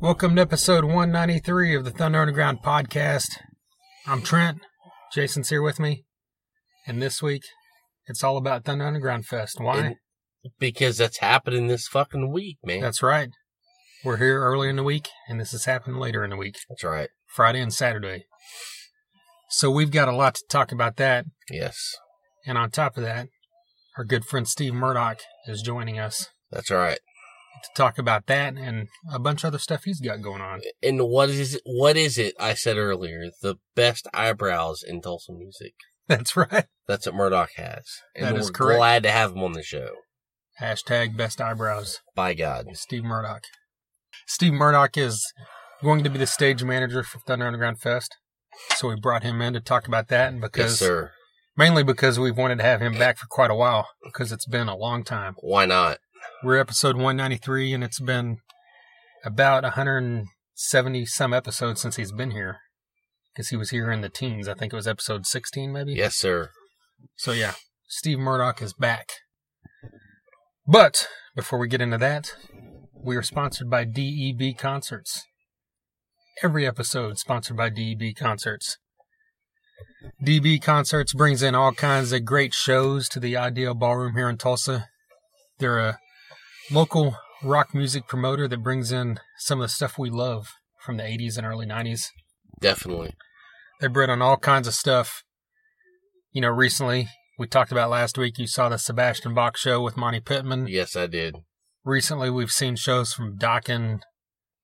Welcome to episode 193 of the Thunder Underground podcast. I'm Trent. Jason's here with me. And this week, it's all about Thunder Underground Fest. Why? And- Because that's happening this fucking week, man. That's right. We're here early in the week, and this is happening later in the week, That's right. Friday and Saturday. So we've got a lot to talk about that. Yes. And on top of that, our good friend Steve Murdoch is joining us That's right. To talk about that and a bunch of other stuff he's got going on. And what is it, what is it I said earlier? The best eyebrows in Tulsa music. That's right. That's what Murdoch has. And That we're correct. glad to have him on the show. Hashtag best eyebrows. By God. Steve Murdoch. Steve Murdoch is going to be the stage manager for Thunder Underground Fest. So we brought him in to talk about that and Yes, because sir. mainly because we've wanted to have him back for quite a while because it's been a long time. Why not? We're episode 193 and it's been about 170 some episodes since he's been here because he was here in the teens. I think it was episode 16 maybe. Yes, sir. So yeah, Steve Murdoch is back. But before we get into that, we are sponsored by DEB Concerts. Every episode sponsored by DEB Concerts. DB Concerts brings in all kinds of great shows to the Ideal Ballroom here in Tulsa. They're a local rock music promoter that brings in some of the stuff we love from the 80s and early 90s. Definitely. They brought on all kinds of stuff. You know, recently we talked about last week. You saw the Sebastian Bach show with Monte Pittman. Yes, I did. Recently, we've seen shows from Dokken.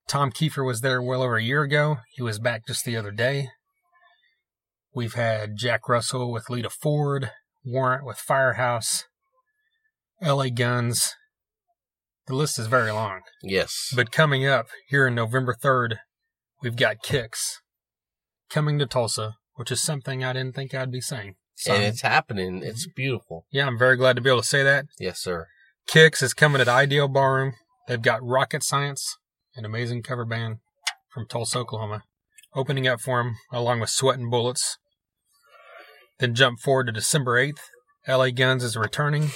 Tom Keifer was there well over a year ago. He was back just the other day. We've had Jack Russell with Lita Ford, Warrant with Firehouse, LA Guns. The list is very long. Yes. But coming up here in November 3rd, we've got Kix coming to Tulsa, which is something I didn't think I'd be saying. So and it's happening. It's beautiful. yeah, I'm very glad to be able to say that. Yes, sir. Kix is coming at Ideal Ballroom. They've got Rocket Science, an amazing cover band from Tulsa, Oklahoma, opening up for them, along with Sweat and Bullets. Then jump forward to December 8th. LA Guns is returning,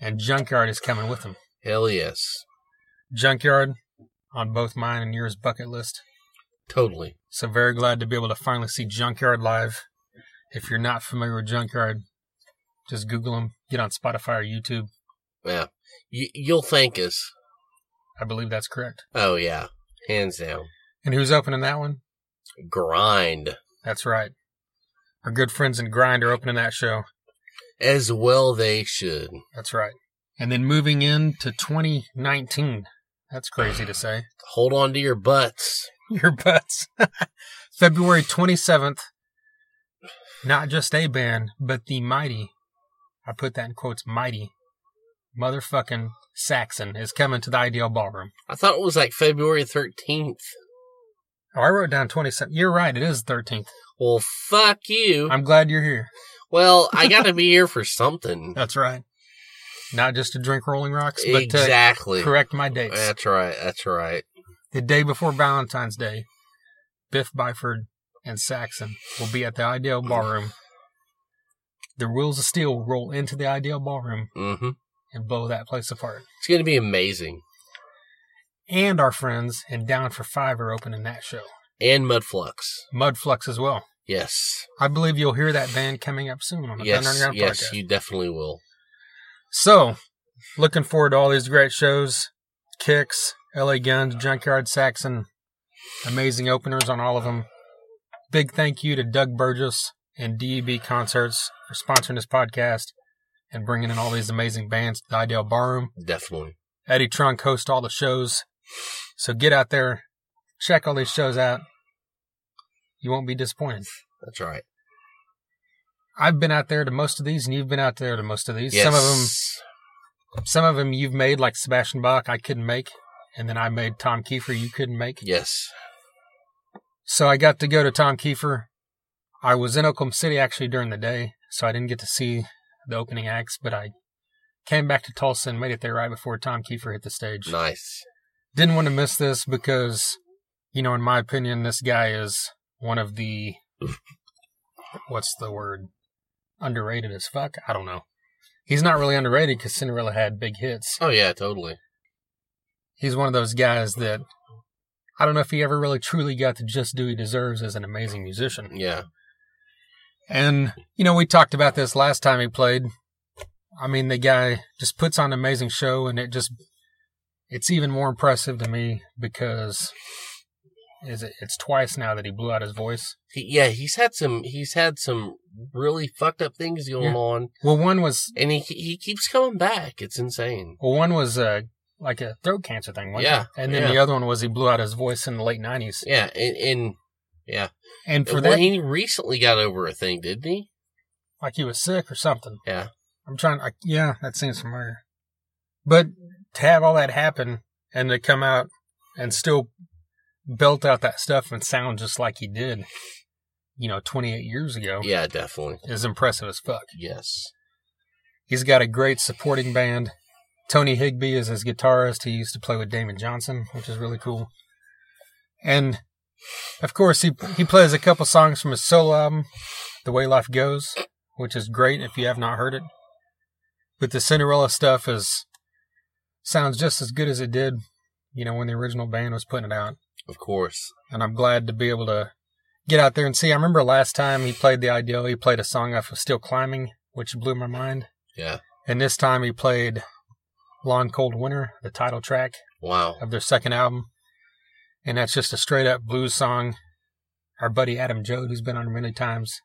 and Junkyard is coming with them. Hell yes. Junkyard on both mine and yours bucket list. Totally. So very glad to be able to finally see Junkyard live. If you're not familiar with Junkyard, just Google them. Get on Spotify or YouTube. Yeah. You, you'll thank us. I believe that's correct. Oh, yeah. Hands down. And who's opening that one? Grind. That's right. Our good friends in Grind are opening that show. As well they should. That's right. And then moving into 2019. That's crazy to say. Hold on to your butts. Your butts. February 27th. Not just a band, but the mighty, I put that in quotes, mighty, motherfucking Saxon is coming to the Ideal Ballroom. I thought it was like February 13th. Oh, I wrote down 27th. You're right. It is the 13th. Well, fuck you. I'm glad you're here. well, I gotta be here for something. That's right. Not just to drink Rolling Rocks, but exactly. to correct my dates. That's right. That's right. The day before Valentine's Day, Biff Byford and Saxon will be at the Ideal Ballroom. The wheels of steel will roll into the Ideal Ballroom hmm and blow that place apart. It's gonna be amazing. And our friends in Down for Five are opening that show. And Mudflux. Mudflux as well. Yes. I believe you'll hear that band coming up soon on the Yes. Underground Yes. You definitely will. So, looking forward to all these great shows. Kix, LA Guns, Junkyard Saxon. Amazing openers on all of them. Big thank you to Doug Burgess and DEB Concerts for sponsoring this podcast and bringing in all these amazing bands to the Ideal Ballroom. Definitely. Eddie Trunk hosts all the shows. So get out there, check all these shows out. You won't be disappointed. That's right. I've been out there to most of these, and you've been out there to most of these. Yes. Some of them Some of them you've made, like Sebastian Bach, I couldn't make. And then I made Tom Keifer, you couldn't make. Yes. So I got to go to Tom Keifer. I was in Oklahoma City actually during the day, so I didn't get to see the opening acts, but I came back to Tulsa and made it there right before Tom Keifer hit the stage. Nice. Didn't want to miss this because, you know, in my opinion, this guy is one of the, what's the word? Underrated as fuck? I don't know. He's not really underrated because Cinderella had big hits. Oh yeah, totally. He's one of those guys that I don't know if he ever really truly got the just do he deserves as an amazing musician. Yeah. And, you know, we talked about this last time he played. I mean, the guy just puts on an amazing show and it just, it's even more impressive to me because is it, it's twice now that he blew out his voice. He, yeah, he's had some, he's had some really fucked up things going Yeah. on Well, one was, and he, he keeps coming back. It's insane. well, one was, uh, like a throat cancer thing, wasn't Yeah, it? And then yeah. the other one was he blew out his voice in the late nineties. Yeah. And, and yeah. And for well, that, he recently got over a thing, didn't he? like he was sick or something. Yeah. I'm trying. I, yeah, that seems familiar. But to have all that happen and to come out and still belt out that stuff and sound just like he did, you know, 28 years ago, Yeah, definitely. is impressive as fuck. Yes. He's got a great supporting band. Tony Higbee is his guitarist. He used to play with Damon Johnson, which is really cool. And of course, he he plays a couple songs from his solo album, The Way Life Goes, which is great if you have not heard it. But the Cinderella stuff is sounds just as good as it did, you know, when the original band was putting it out. Of course. And I'm glad to be able to get out there and see. I remember last time he played the Ideal, he played a song off of Still Climbing, which blew my mind. Yeah. And this time he played Long Cold Winter, the title track Wow. of their second album. And that's just a straight up blues song. Our buddy Adam Jode, who's been on many times,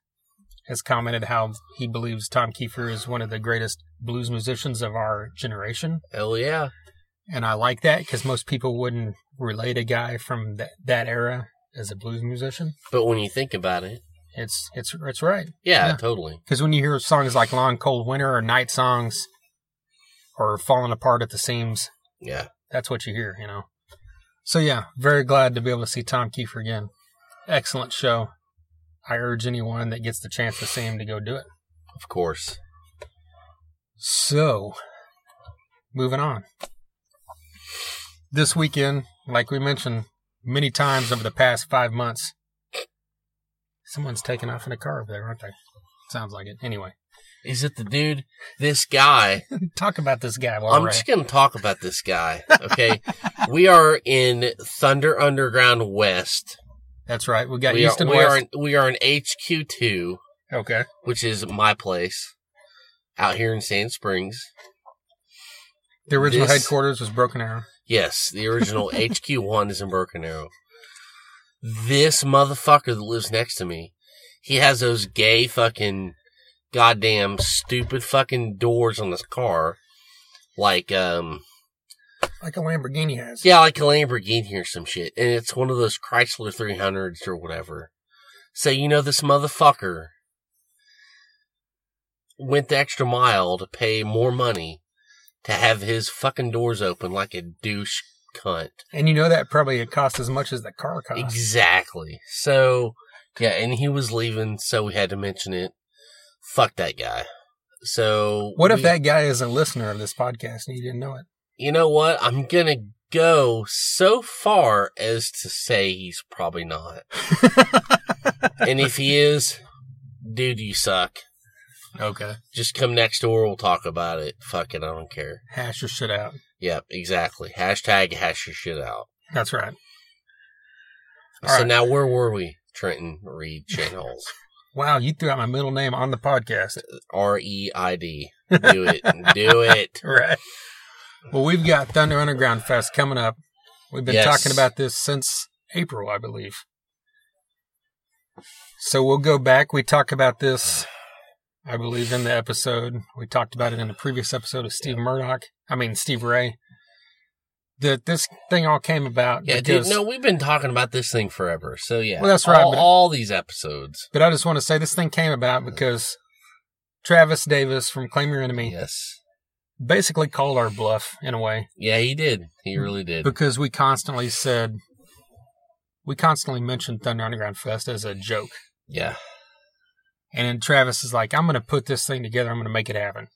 has commented how he believes Tom Keifer is one of the greatest blues musicians of our generation. Hell yeah. And I like that because most people wouldn't relate a guy from that, that era as a blues musician. But when you think about it, It's it's it's right. yeah, Yeah. totally. Because when you hear songs like Long Cold Winter or Night Songs or Falling Apart at the Seams, Yeah. that's what you hear, you know. So yeah, very glad to be able to see Tom Keifer again. Excellent show. I urge anyone that gets the chance to see him to go do it. Of course. So, moving on. This weekend, like we mentioned many times over the past five months, someone's taking off in a car over there, aren't they? Sounds like it. Anyway, Is it the dude? This guy. talk about this guy while I'm just going to talk about this guy. Okay. we are in Thunder Underground West. That's right. We got we, East are, and we, West. are in, we are in HQ2, okay. which is my place out here in Sand Springs. The original This- headquarters was Broken Arrow. Yes, the original HQ1 is in Broken Arrow. This motherfucker that lives next to me, he has those gay fucking goddamn stupid fucking doors on his car. Like, um, Like a Lamborghini has. yeah, like a Lamborghini or some shit. And it's one of those Chrysler 300s or whatever. So, you know, this motherfucker went the extra mile to pay more money to have his fucking doors open like a douche cunt. And you know that probably it cost as much as the car cost. Exactly. So, yeah, and he was leaving, so we had to mention it. Fuck that guy. So, What if we- that guy is a listener of this podcast and you didn't know it? You know what? I'm gonna go so far as to say he's probably not. and if he is, dude, you suck. Okay. Just come next door, we'll talk about it. Fuck it, I don't care. Hash your shit out. Yep, exactly. Hashtag hash your shit out. That's right. All so right. now where were we? Trenton Reed Channels. Wow, you threw out my middle name on the podcast. Uh, R E I D. Do it. Do it. Right. Well, we've got Thunder Underground Fest coming up. We've been Yes. talking about this since April, I believe. So we'll go back. We talk about this, I believe, in the episode. We talked about it in the previous episode of Steve Murdoch. I mean, Steve Ray. That this thing all came about Yeah, dude, no, we've been talking about this thing forever. So yeah. Well, that's right, All, but- all these episodes. But I just want to say this thing came about because Travis Davis from Claim Your Enemy Yes. basically called our bluff in a way. Yeah, he did. He really did. because we constantly said we constantly mentioned Thunder Underground Fest as a joke. Yeah. And then Travis is like, I'm going to put this thing together. I'm going to make it happen.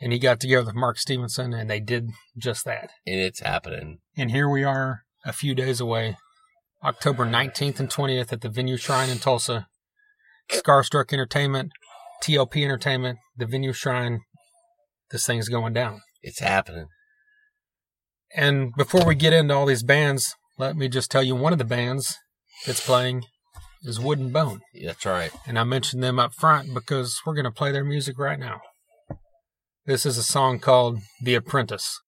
And he got together with Mark Stevenson and they did just that. And it's happening. And here we are a few days away, October 19th and 20th at the Venue Shrine in Tulsa. Scarstruck Entertainment, TLP Entertainment, the Venue Shrine. This thing's going down. It's happening. And before we get into all these bands, let me just tell you one of the bands that's playing is Wooden Bone. That's right. And I mentioned them up front because we're going to play their music right now. This is a song called The Apprentice.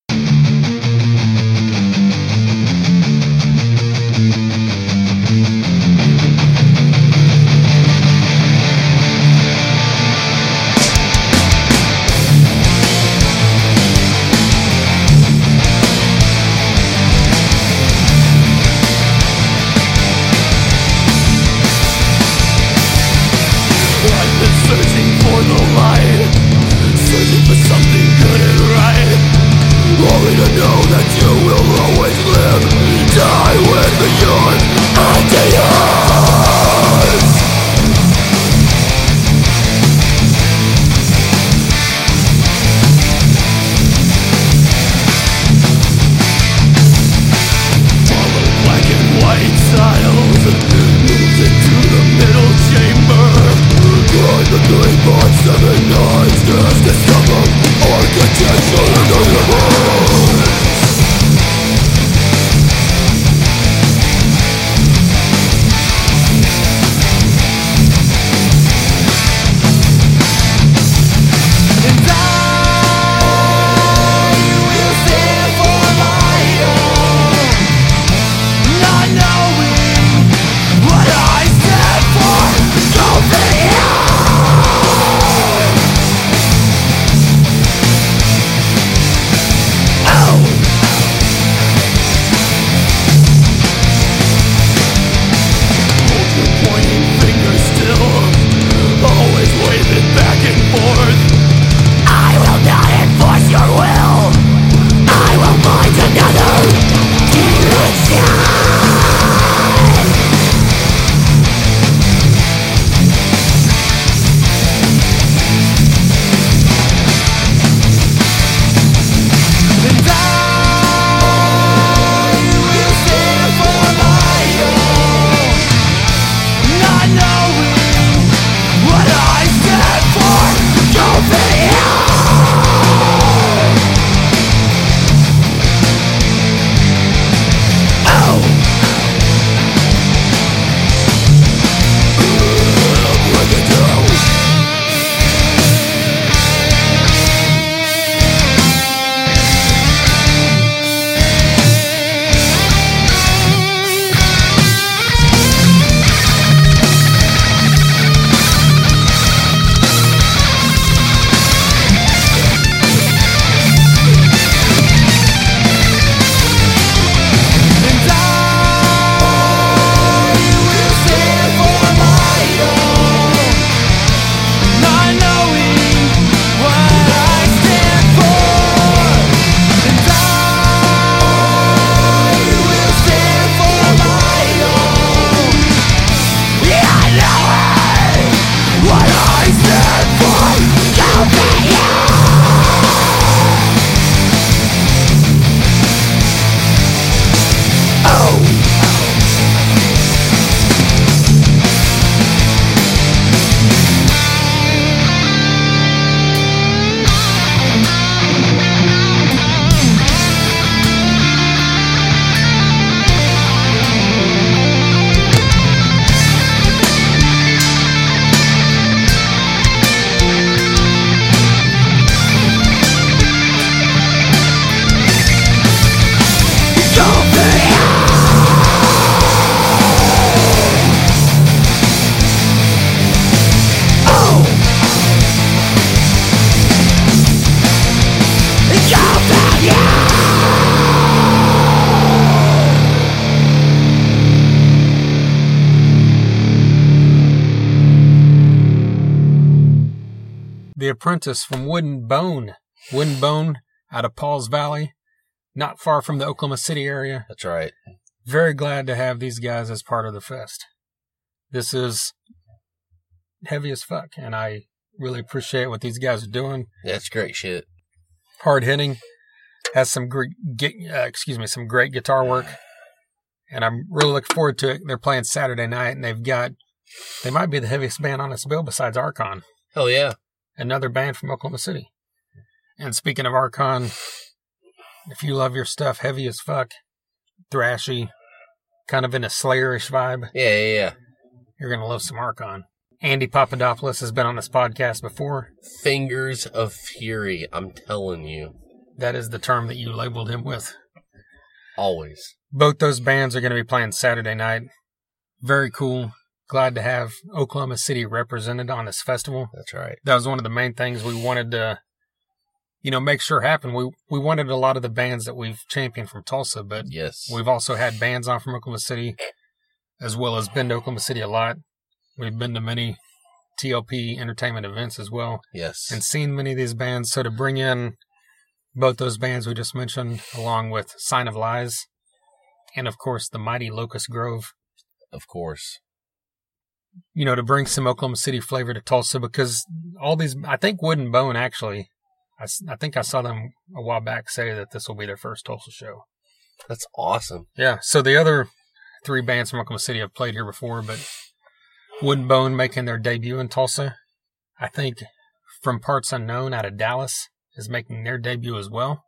Apprentice from Wooden Bone. Wooden Bone out of Paul's Valley, not far from the Oklahoma City area. That's right. Very glad to have these guys as part of the fest. This is heavy as fuck, and I really appreciate what these guys are doing. That's great shit. Hard hitting, has some great, uh, excuse me, some great guitar work, and I'm really looking forward to it. They're playing Saturday night, and they've got, they might be the heaviest band on this bill besides Archon. Hell yeah. Another band from Oklahoma City. And speaking of Archon, if you love your stuff heavy as fuck, thrashy, kind of in a Slayerish vibe, Yeah, yeah, yeah. you're going to love some Archon. Andy Papadopoulos has been on this podcast before. Fingers of Fury. I'm telling you, That is the term that you labeled him with. always. Both those bands are going to be playing Saturday night. Very cool. Glad to have Oklahoma City represented on this festival. That's right. That was one of the main things we wanted to, you know, make sure happen. We we wanted a lot of the bands that we've championed from Tulsa, but Yes. we've also had bands on from Oklahoma City, as well as been to Oklahoma City a lot. We've been to many TLP entertainment events as well, yes. and seen many of these bands. So to bring in both those bands we just mentioned, along with Sign of Lies, and of course the mighty Locust Grove, of course. You know, to bring some Oklahoma City flavor to Tulsa because all these, I think Wood and Bone actually, I think I saw them a while back say that this will be their first Tulsa show. That's awesome. Yeah. So the other three bands from Oklahoma City have played here before, but Wood and Bone making their debut in Tulsa. I think From Parts Unknown out of Dallas is making their debut as well.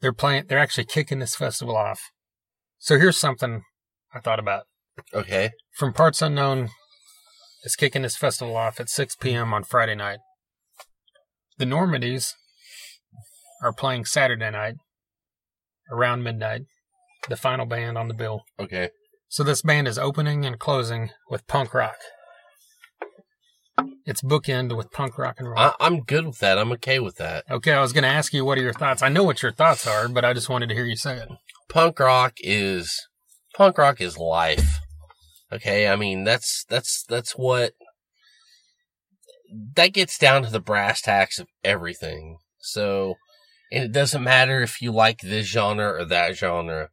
They're playing, they're actually kicking this festival off. So here's something I thought about. Okay. From Parts Unknown is kicking this festival off at 6 p.m. on Friday night. The Normandies are playing Saturday night around midnight, the final band on the bill. Okay. So this band is opening and closing with punk rock. It's bookend with punk rock and roll. I, I'm good with that. I'm okay with that. okay, I was going to ask you what are your thoughts. I know what your thoughts are, but I just wanted to hear you say it. Punk rock is punk rock is life. Okay, I mean that's that's that's what that gets down to the brass tacks of everything. So, and it doesn't matter if you like this genre or that genre.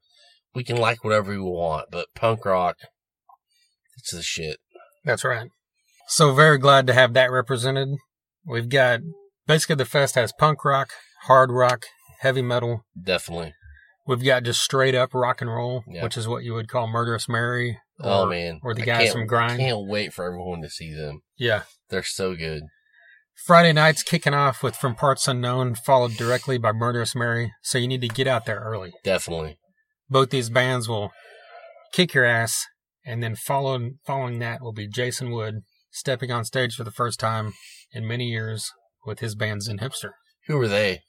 We can like whatever we want, but punk rock, it's the shit. That's right. So very glad to have that represented. We've got basically the fest has punk rock, hard rock, heavy metal. Definitely. We've got just straight up rock and roll, Yeah. which is what you would call Murderous Mary. Oh man, or the guys from Grind. I Can't wait for everyone to see them. Yeah. They're so good. Friday night's kicking off with From Parts Unknown, followed directly by Murderous Mary. So you need to get out there early. Definitely. Both these bands will kick your ass, and then following following that will be Jason Wood stepping on stage for the first time in many years with his band Zen Hipster. Who are they?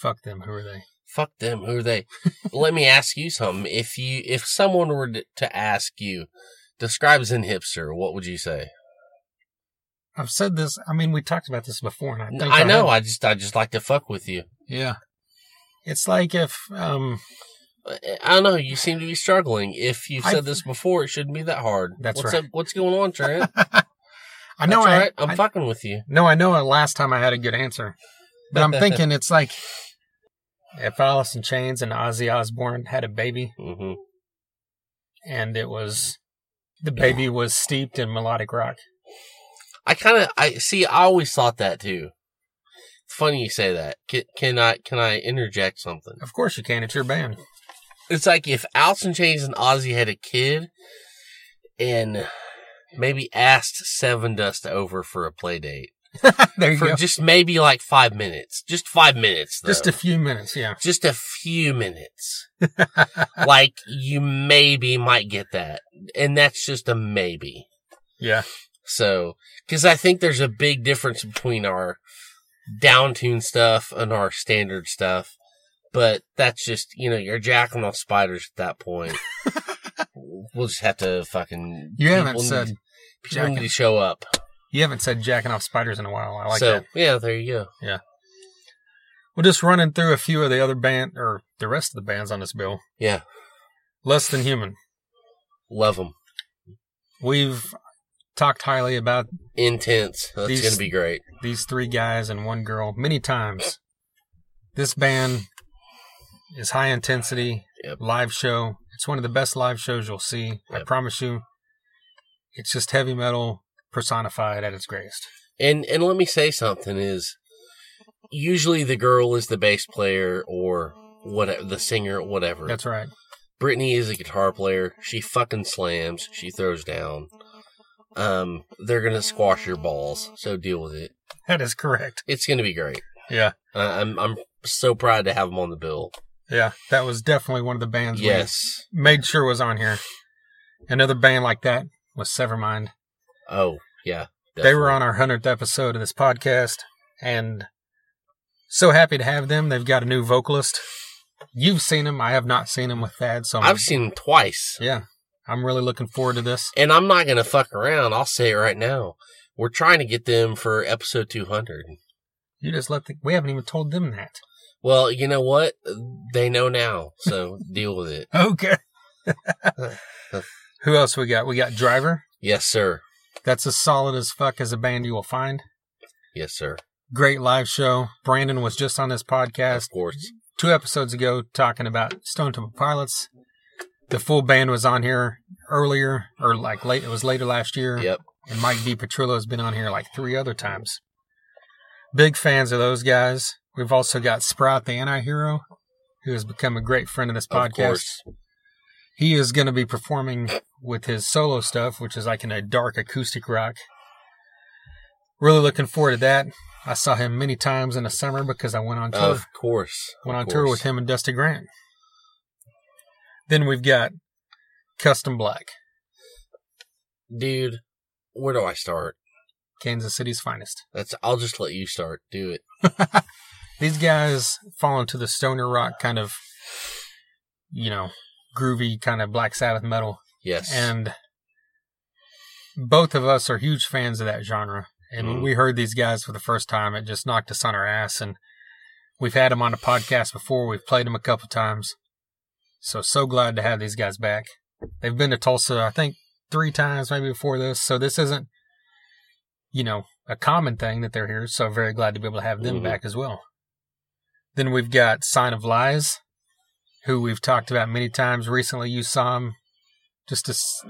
Fuck them. Who are they? Fuck them. Who are they? Let me ask you something. If you, if someone were to- ask you, describe Zen hipster, what would you say? I've said this. I mean, we talked about this before, and I think I know. I just, I just like to fuck with you. yeah. It's like if um I don't know. You seem to be struggling. If you've I- said this before, it shouldn't be that hard. That's what's right. Up, what's going on, Trent? I know That's I, right. I'm I fucking with you. no, I know. Last time I had a good answer, but I'm thinking it's like if Alice in Chains and Ozzy Osbourne had a baby, hmm and it was the baby was steeped in melodic rock. I kind of, I see. I always thought that too. Funny you say that. Can, can I, can I interject something? Of course you can. It's your band. It's like if Alice in Chains and Ozzy had a kid and maybe asked Sevendust over for a play date there you for go. just maybe like five minutes. Just five minutes. Though. Just a few minutes. Yeah. just a few minutes. like you maybe might get that. And that's just a maybe. Yeah. So, cause I think there's a big difference between our downtune stuff and our standard stuff. But that's just, you know, you're jacking off spiders at that point. we'll just have to fucking. You haven't said people need to show up. You haven't said jacking off spiders in a while. I like so, that. yeah, there you go. Yeah. We're just running through a few of the other band or the rest of the bands on this bill. Yeah. Less than human. Love them. We've talked highly about Intense. That's These- going to be great. these three guys and one girl many times. This band is high intensity Yep. live show. It's one of the best live shows you'll see. I promise you. It's just heavy metal personified at its greatest. And and let me say something is usually the girl is the bass player or whatever the singer whatever. That's right. Brittany is a guitar player. She fucking slams. She throws down. Um, they're gonna squash your balls. So deal with it. That is correct. It's gonna be great. Yeah. I I'm I'm so proud to have them on the bill. Yeah, that was definitely one of the bands Yes. we made sure was on here. Another band like that was Severmind. Oh, yeah. They were on our 100th episode of this podcast, and so happy to have them. They've got a new vocalist. You've seen him. I have not seen him with Thad, so I'm- I've seen them twice. yeah, I'm really looking forward to this. And I'm not going to fuck around. I'll say it right now. We're trying to get them for episode 200. You just let the, we haven't even told them that. Well, you know what? They know now. So deal with it. Okay. Who else we got? We got Driver. Yes, sir. That's as solid as fuck as a band you will find. Yes, sir. Great live show. Brandon was just on this podcast Of course. two episodes ago talking about Stone Temple Pilots. The full band was on here earlier, or like late. It was later last year. Yep. And Mike DiPetrillo has been on here like three other times. Big fans of those guys. We've also got Sprout the Anti-Hero, who has become a great friend of this Of podcast. course. He is going to be performing with his solo stuff, which is like in a dark acoustic rock. Really looking forward to that. I saw him many times in the summer because I went on tour. Of course. went on tour with him and Dusty Grant. Then we've got Custom Black, Dude, where do I start? Kansas City's finest. That's. I'll just let you start. Do it. These guys fall into the stoner rock kind of, you know, groovy kind of Black Sabbath metal. Yes. And both of us are huge fans of that genre. And when Mhm. we heard these guys for the first time, it just knocked us on our ass. And we've had them on the podcast before. We've played them a couple times. So, so glad to have these guys back. They've been to Tulsa, I think, three times maybe before this. So this isn't, you know, a common thing that they're here. So very glad to be able to have them Mhm. back as well. Then we've got Sign of Lies, who we've talked about many times recently. You saw him just a, s-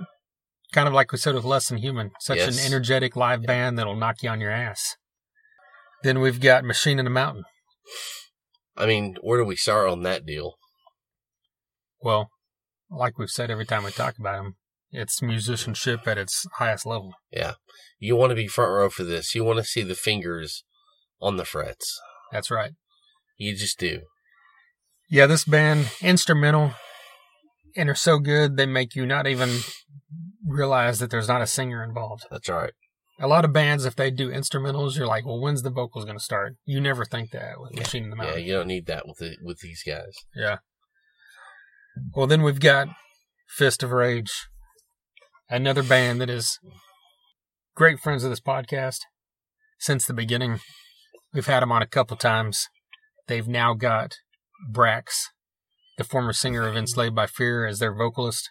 kind of like we said with Less Than Human, such Yes. an energetic live band that'll knock you on your ass. Then we've got Machine in the Mountain. I mean, where do we start on that deal? Well, like we've said every time we talk about him, it's musicianship at its highest level. Yeah. You want to be front row for this. You want to see the fingers on the frets. That's right. You just do. Yeah, this band, instrumental, and are so good they make you not even realize that there's not a singer involved. That's right. A lot of bands, if they do instrumentals, you're like, well, when's the vocals going to start? You never think that with Machine in the Yeah, you don't need that with the, with these guys. Yeah. Well, then we've got Fist of Rage, another band that is great friends of this podcast since the beginning. We've had them on a couple times. They've now got Brax, the former singer of Enslaved by Fear, as their vocalist.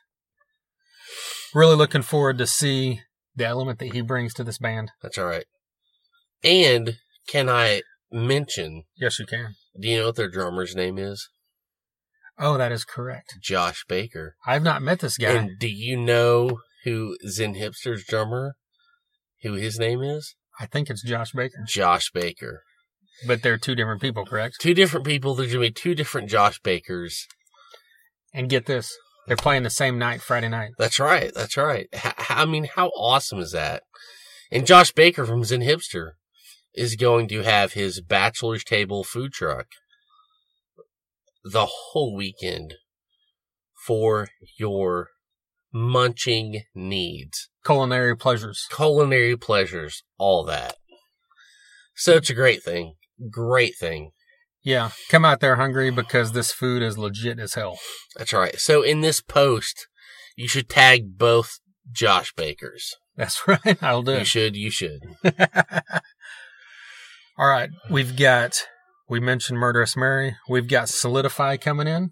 Really looking forward to see the element that he brings to this band. That's all right. And can I mention? Yes, you can. Do you know what their drummer's name is? Oh, that is correct. Josh Baker. I've not met this guy. And do you know who Zen Hipster's drummer? Who his name is? I think it's Josh Baker, Josh Baker. But they're two different people, correct? Two different people. There's gonna be two different Josh Bakers. And get this, they're playing the same night, Friday night. That's right. That's right. H- I mean, how awesome is that? And Josh Baker from Zen Hipster is going to have his bachelor's table food truck the whole weekend for your munching needs, Culinary pleasures. culinary pleasures, all that. So it's a great thing. Great thing. Yeah, come out there hungry because this food is legit as hell. That's right. So in this post, you should tag both Josh Bakers. That's right. I'll do You should. You should. All right, we've got. We mentioned Murderous Mary. We've got Solidify coming in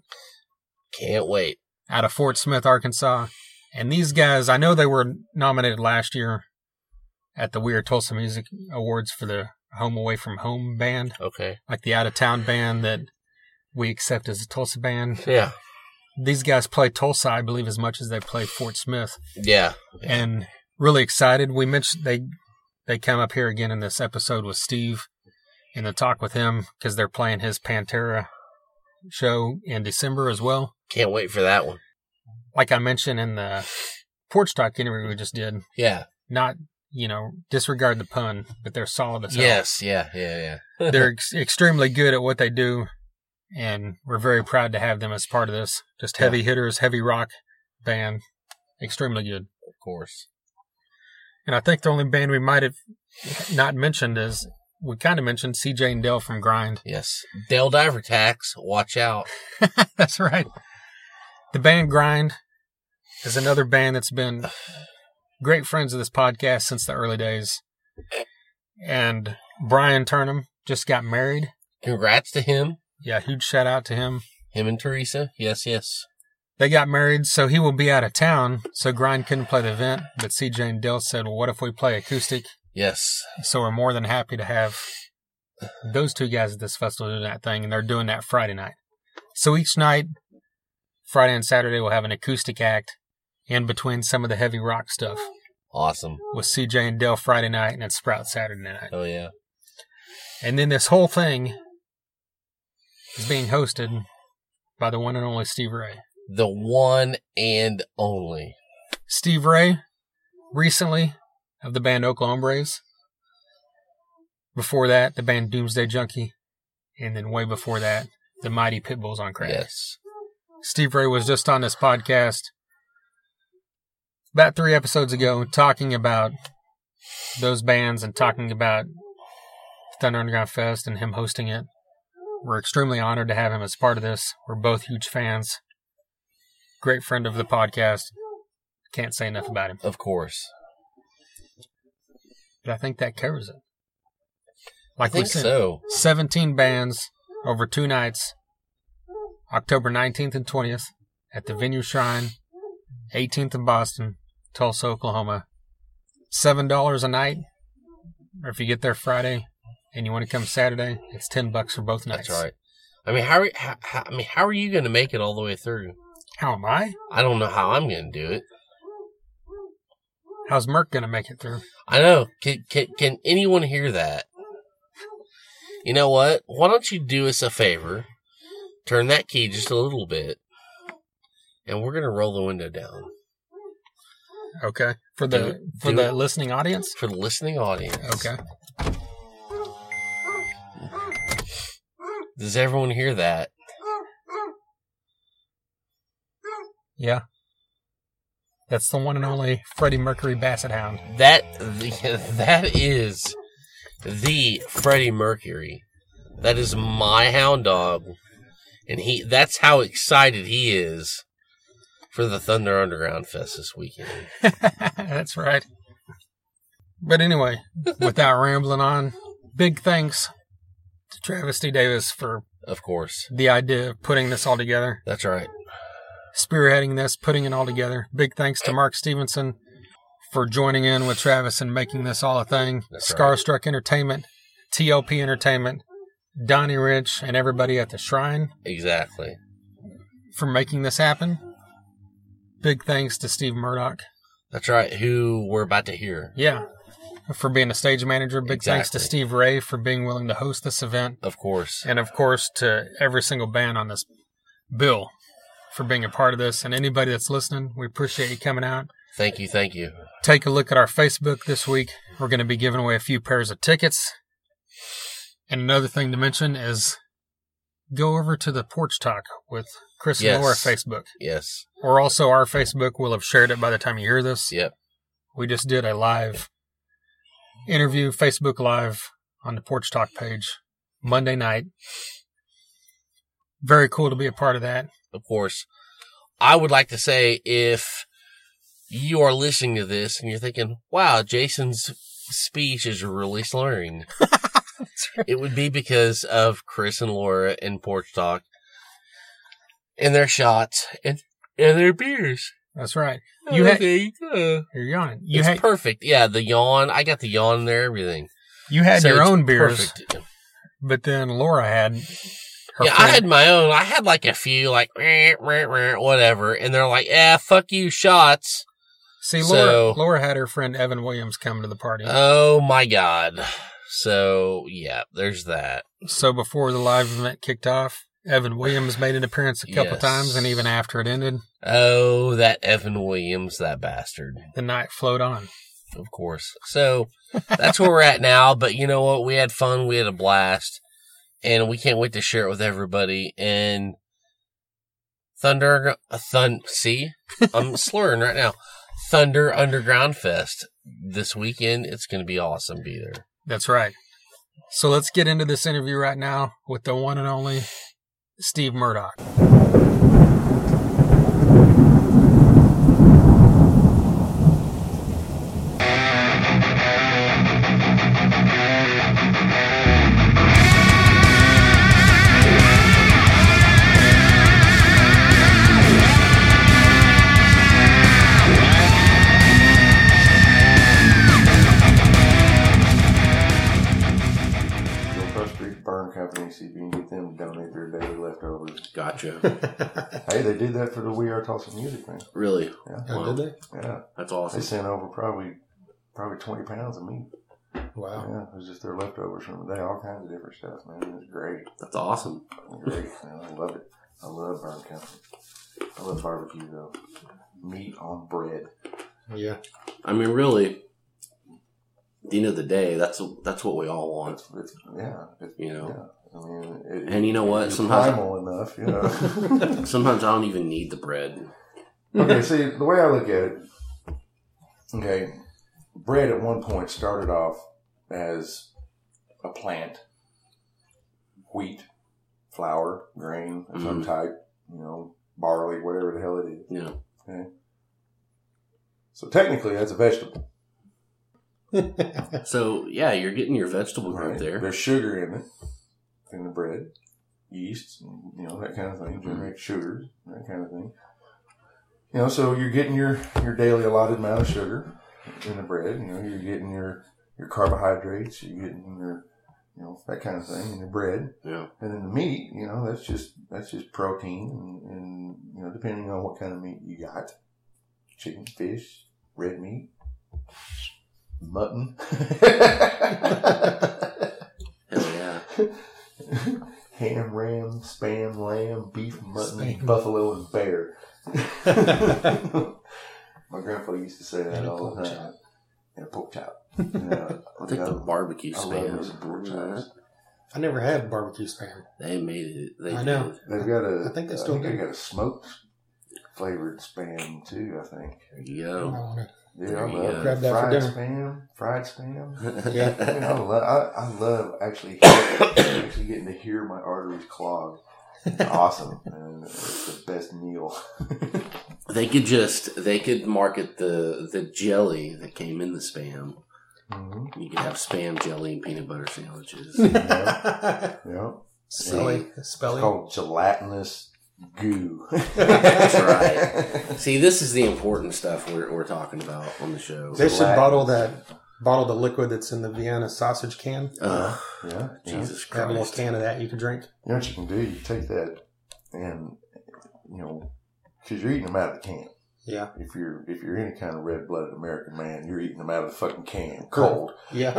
Can't wait. out of Fort Smith, Arkansas. And these guys, I know they were nominated last year at the Weird Tulsa Music Awards for the Home Away from Home band, Okay. like the out of town band that we accept as a Tulsa band. Yeah. These guys play Tulsa, I believe, as much as they play Fort Smith. Yeah. and really excited. We mentioned they they come up here again in this episode with Steve in the talk with him because they're playing his Pantera show in December as well. Can't wait for that one. Like I mentioned in the porch talk interview we just did, Yeah. not you know disregard the pun, but they're solid as hell. Yes. Yeah. Yeah. Yeah. they're ex- extremely good at what they do, and we're very proud to have them as part of this. Just heavy hitters, heavy rock band, extremely good. Of course. And I think the only band we might have not mentioned is we kind of mentioned CJ and Dale from Grind. Yes. Dale Diver Tax, watch out. That's right. The band Grind is another band that's been great friends of this podcast since the early days. And Brian Turnham just got married. Congrats to him. Yeah, huge shout out to him. Him and Teresa. Yes, yes. They got married, so he will be out of town. So Grind couldn't play the event, but CJ and Dale said, "Well, what if we play acoustic?" Yes. So we're more than happy to have those two guys at this festival doing that thing, and they're doing that Friday night. So each night, Friday and Saturday, we'll have an acoustic act in between some of the heavy rock stuff Awesome. with CJ and Dell Friday night, and then Sprout Saturday night. Oh yeah. And then this whole thing is being hosted by the one and only Steve Ray. The one and only. Steve Ray, recently of the band Oklahoma Braves. Before that, the band Doomsday Junkie. And then way before that, the Mighty Pitbulls on Crack. Yes. Steve Ray was just on this podcast about three episodes ago talking about those bands and talking about Thunder Underground Fest and him hosting it. We're extremely honored to have him as part of this. We're both huge fans. Great friend of the podcast. Can't say enough about him. Of course. But I think that covers it. I Like we think said, so. 17 bands over two nights, October 19th and 20th at the Venue Shrine, 18th in Boston, Tulsa, Oklahoma. $7 a night. Or if you get there Friday and you want to come Saturday, it's 10 bucks for both nights. That's right. I mean, how, are, how, how I mean, how are you going to make it all the way through? How am I? I don't know how I'm going to do it. How's Merc going to make it through? I know. Can, can can anyone hear that? You know what? Why don't you do us a favor? Turn that key just a little bit, and we're gonna roll the window down Okay. For the Do- for do the it. listening audience? for the listening audience. Okay. Does everyone hear that? Yeah. That's the one and only Freddie Mercury Basset Hound. That that is the Freddie Mercury. That is my hound dog, and he. That's how excited he is for the Thunder Underground Fest this weekend. That's right. But anyway, without rambling on, big thanks to Travis D. Davis for Of course, the idea of putting this all together, that's right. spearheading this, putting it all together. Big thanks to Mark Stevenson for joining in with Travis and making this all a thing. That's right. Scarstruck Entertainment, TLP Entertainment, Donnie Rich, and everybody at the Shrine Exactly. for making this happen. Big thanks to Steve Murdoch. That's right. Who we're about to hear. Yeah. For being a stage manager. Big thanks to Steve Ray for being willing to host this event. Of course. And of course to every single band on this bill for being a part of this. And anybody that's listening, we appreciate you coming out. Thank you. Thank you. Take a look at our Facebook this week. We're going to be giving away a few pairs of tickets. And another thing to mention is go over to the Porch Talk with Chris Yes. and Laura Facebook. Yes. Or also our Facebook will have shared it by the time you hear this. Yep. We just did a live interview, Facebook Live on the Porch Talk page Monday night. Very cool to be a part of that. Of course. I would like to say if you are listening to this and you're thinking, wow, Jason's speech is really slurring. It would be because of Chris and Laura and Porch Talk and their shots and, and their beers. That's right. Oh, you had you go. you're yawning. You it's had perfect. Yeah, the yawn. I got the yawn there, everything. you had So your own beers, perfect. but then Laura had her yeah, I had my own. I had like a few, like whatever, and they're like, "Yeah, fuck you, shots." See, so- Laura Laura had her friend Evan Williams come to the party. Oh my god! So yeah, there's that. so before the live event kicked off, Evan Williams made an appearance a couple Yes. times, and even after it ended, Oh, that Evan Williams, that bastard. the night flowed on. Of course. So that's where we're at now. But you know what? We had fun. We had a blast. and we can't wait to share it with everybody. And Thunder, uh, Thun, see, I'm slurring right now. Thunder Underground Fest this weekend. It's going to be awesome. Be there. That's right. So let's get into this interview right now with the one and only Steve Murdoch. Hey, they did that for the We Are Tulsa Music thing. really? Yeah, Oh, did they? yeah. That's awesome. They sent over probably probably twenty pounds of meat. Wow. Yeah, it was just their leftovers from the day, all kinds of different stuff, man. It was great, That's awesome. great. man. I love it. I love burn company. I love barbecue though. Meat on bread. Yeah. I mean, really, at the end of the day, that's that's what we all want. It's, it's yeah, it's, You know. I mean, it, And you know what? Sometimes- primal enough, you know. Sometimes I don't even need the bread. okay, see, the way I look at it, okay, bread at one point started off as a plant, wheat, flour, grain of some Mhm. type, you know, barley, whatever the hell it is. Yeah. know. So technically, that's a vegetable. So yeah, you're getting your vegetable group Right? there. There's sugar in it, in the bread, yeast, and, you know, that kind of thing, mm-hmm. generate sugars, that kind of thing. You know, so you're getting your, your daily allotted amount of sugar in the bread. You know, you're getting your, your carbohydrates, you're getting your, you know, that kind of thing in your bread. Yeah. And then the meat, you know, that's just, that's just protein and, and, you know, depending on what kind of meat you got. Chicken, fish, red meat, mutton. Hell yeah. ham, ram, spam, lamb, beef, mutton, Spam. buffalo, and bear. My grandpa used to say that And a all pork the time. chop. And a pork chop. Yeah, I'll take the barbecue I love spam. those pork chops. I never had barbecue spam. They made it. They I know. did. They've got a. I think they uh, I still think they got a smoked flavored spam too. I think. There you I go. Wanna- Dude, There I love Grab that fried dinner. spam. Fried spam. Yeah. Dude, I love. I, I love actually actually getting to hear my arteries clog. Awesome, and it's the best meal. They could just they could market the the jelly that came in the spam. hmm You could have spam jelly and peanut butter sandwiches. Yeah. Spelly. It's Spelly. called gelatinous goo. That's right. See, this is the important stuff we're, we're talking about on the show. They should Gelatinous. bottle that, bottle the liquid that's in the Vienna sausage can. Uh, Yeah. yeah. Jesus Have a little can of that you can drink. You know what you can do? You take that and, you know, because you're eating them out of the can. Yeah. If you're if you're any kind of red blooded American man, you're eating them out of the fucking can, cold. Yeah.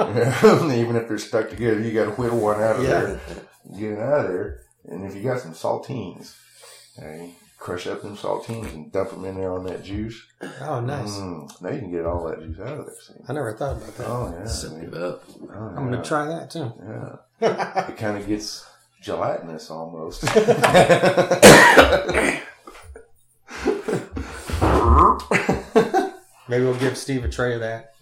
Even if they're stuck together, you got to whittle one out of Yeah. there, get it out of there. And if you got some saltines, hey, crush up them saltines and dump them in there on that juice. Oh, nice. Mm, now you can get all that juice out of there. See? I never thought about that. Oh yeah, Sip man. it up. Oh, I'm going to try that too. Yeah, it kind of gets gelatinous almost. Maybe we'll give Steve a tray of that.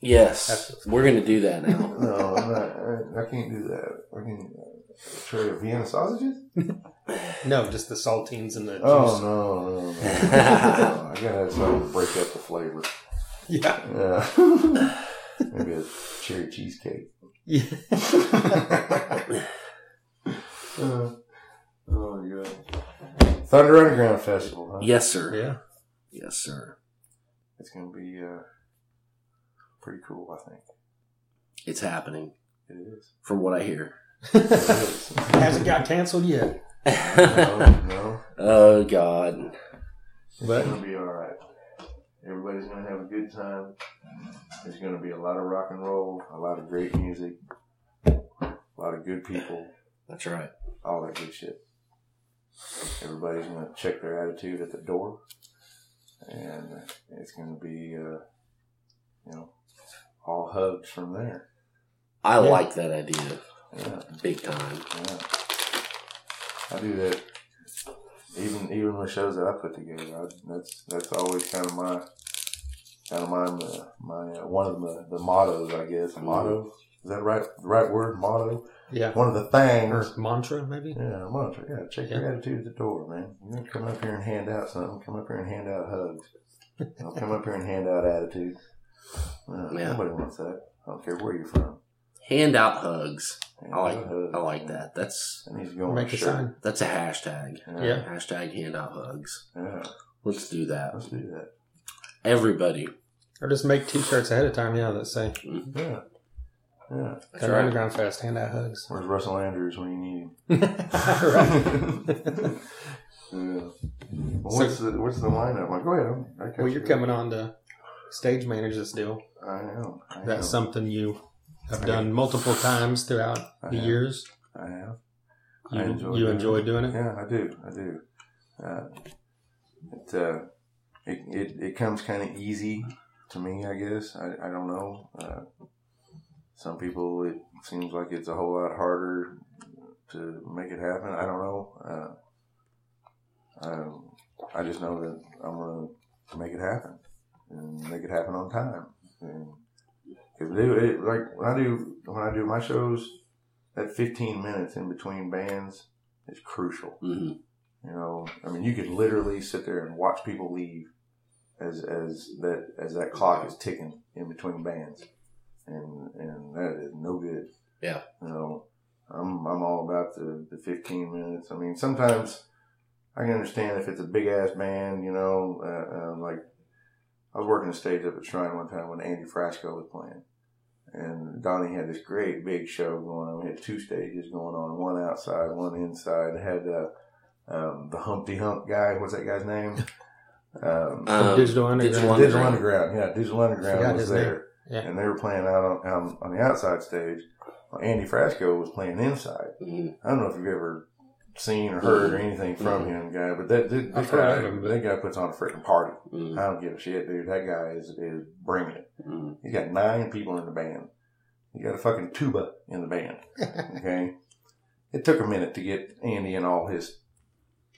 Yes, we're gonna do that now. no, I'm not, I, I can't do that. I can uh, tray of Vienna sausages. No, just the saltines and the juice. Oh no, no, no. no. I gotta have something to break up the flavor. Yeah. Yeah, maybe a cherry cheesecake. Yeah. Uh, oh my god! Thunder Underground Festival. Huh? yes, sir. yeah. Yes, sir. It's gonna be uh, pretty cool. I think It's happening, it is. from what I hear. It is. Hasn't got canceled yet. no, no. oh God. It's But gonna be all right. Everybody's gonna have a good time. There's gonna be a lot of rock and roll, a lot of great music, a lot of good people, That's right. all that good shit. Everybody's gonna check their attitude at the door, and it's gonna be, uh, you know, all hugs from there. I Yeah. like that idea. Yeah, big time. yeah. I do that. Even even with shows that I put together, I, that's that's always kind of my kind of my uh, my uh, one of the the mottos, I guess. Motto is that right the right word? Motto. Yeah. One of the things. Or mantra, maybe? Yeah, mantra. Yeah, check your attitude at the door, man. You don't come up here and hand out something. Come up here and hand out hugs. Don't come up here and hand out attitude. Uh, Yeah. Nobody wants that. I don't care where you're from. Hand out hugs. Hand I like hugs. I like that. That's That needs to go on Make a a shirt. sign. that's a hashtag. Yeah. Hashtag hand out hugs. Yeah. Let's do that. Let's do that. Everybody. Or just make t-shirts ahead of time, yeah, that say, mm-hmm. Yeah. Yeah. That's Come right. Underground Fest, hand out hugs. Where's Russell Andrews when you need right. him? yeah. Well, what's the what's the lineup? Like, go ahead. I'm- Well, you. you're coming on to stage manage this deal. I am. I am. That's something you have done multiple times throughout I the have. years. I have. You, I enjoy you doing enjoy it. doing it? Yeah, I do. I do. Uh, it, uh, it it it comes kind of easy to me. I guess. I I don't know. Uh, some people it seems like it's a whole lot harder to make it happen. I don't know. Uh, um, I just know that I'm gonna make it happen and make it happen on time. And do it like when I do when I do my shows, that 15 minutes in between bands is crucial. hmm You know, I mean, you could literally sit there and watch people leave as as that as that clock is ticking in between bands, and and that is no good. Yeah. You know, I'm I'm all about the the 15 minutes. I mean, sometimes I can understand if it's a big ass band. You know, uh, uh, like I was working the stage up at Shrine one time when Andy Frasco was playing. And Donnie had this great big show going on. We had two stages going on, one outside, one inside. It had uh, um, the Humpty Hump guy. What's that guy's name? Um, Um, Digital Underground. Digital Digital Underground. Underground. Yeah, Digital Underground was there. Yeah. And they were playing out on, on, on the outside stage. Andy Frasco was playing inside. Mhm. I don't know if you've ever seen or heard or anything from Mhm. him, guy, but that, that, that guy, heard of him, but- that guy puts on a freaking party. Mhm. I don't give a shit, dude. That guy is, is bringing it. He's got nine people in the band. He got a fucking tuba in the band. Okay. it took a minute to get Andy and all his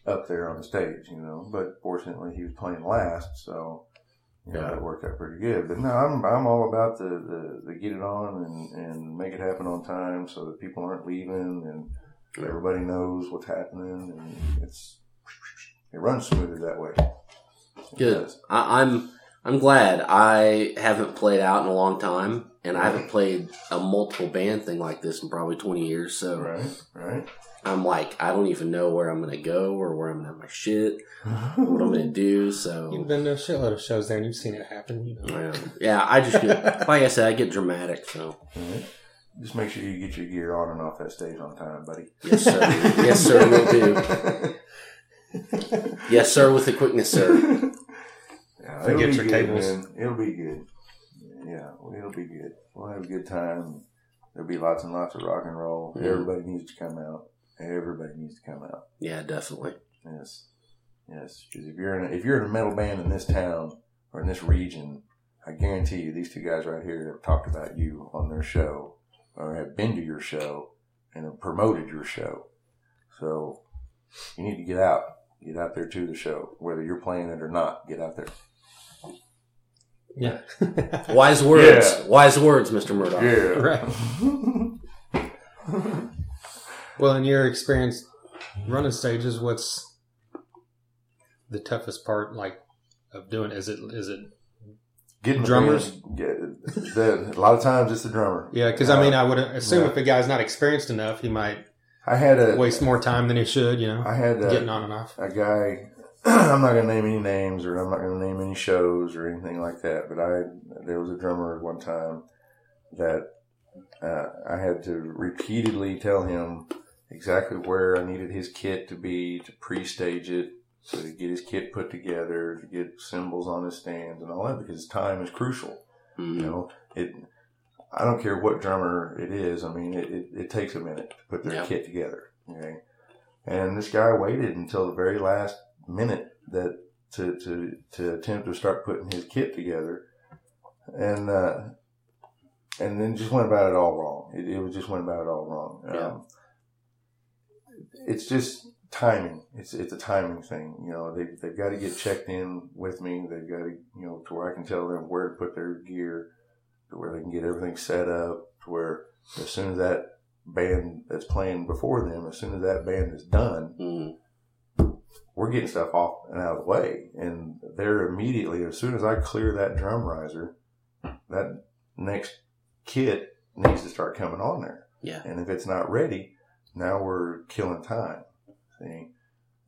up there on the stage, you know, but fortunately he was playing last, so you know, Yeah. that worked out pretty good. But no, I'm I'm all about the, the, the get it on and, and make it happen on time so that people aren't leaving and Yeah. everybody knows what's happening and it's it runs smoother that way. It Good. does. I, I'm I'm glad I haven't played out in a long time, and I haven't played a multiple band thing like this in probably 20 years. So Right, right. I'm like, I don't even know where I'm gonna go or where I'm gonna have my shit, what I'm gonna do. So you've So been to a shitload of shows there and you've seen it happen. You know. um, yeah, I just get, like I said, I get dramatic. So Alright. Just make sure you get your gear on and off that stage on time, buddy. yes, sir. yes, sir. Will do. Yes, sir. With the quickness, sir. Yeah, it'll be your good, tables. man. It'll be good. Yeah, it'll be good. We'll have a good time. There'll be lots and lots of rock and roll. Yeah. Everybody needs to come out. Everybody needs to come out. Yeah, definitely. Yes, yes. Because if you're in a, if you're in a metal band in this town or in this region, I guarantee you these two guys right here have talked about you on their show or have been to your show and have promoted your show. So you need to get out. Get out there to the show, whether you're playing it or not. Get out there. Yeah. Wise words. Yeah. Wise words, Mr. Murdoch. right. Well, in your experience running stages, what's the toughest part like of doing? Is it is it Getting Drummers? band- get, the, a lot of times it's the drummer. yeah? Because I mean, I would assume Yeah. if a guy's not experienced enough, he might I had a waste more time than he should. You know, I had a, getting on and off. a guy. I'm not going to name any names, or I'm not going to name any shows or anything like that. But I there was a drummer one time that uh, I had to repeatedly tell him exactly where I needed his kit to be to pre-stage it, so to get his kit put together, to get cymbals on his stands and all that, because time is crucial. Mhm. You know, it. I don't care what drummer it is. I mean, it, it, it takes a minute to put their Yeah. kit together. Okay, and this guy waited until the very last minute that to to to attempt to start putting his kit together, and uh, and then just went about it all wrong. It, it was just went about it all wrong. Yeah. Um, it's just timing. It's it's a timing thing. You know, they they've got to get checked in with me. They've got to you know to where I can tell them where to put their gear, to where they can get everything set up, to where as soon as that band that's playing before them, as soon as that band is done, Mm. We're getting stuff off and out of the way. And they're immediately, as soon as I clear that drum riser, that next kit needs to start coming on there. Yeah. And if it's not ready, now we're killing time. See?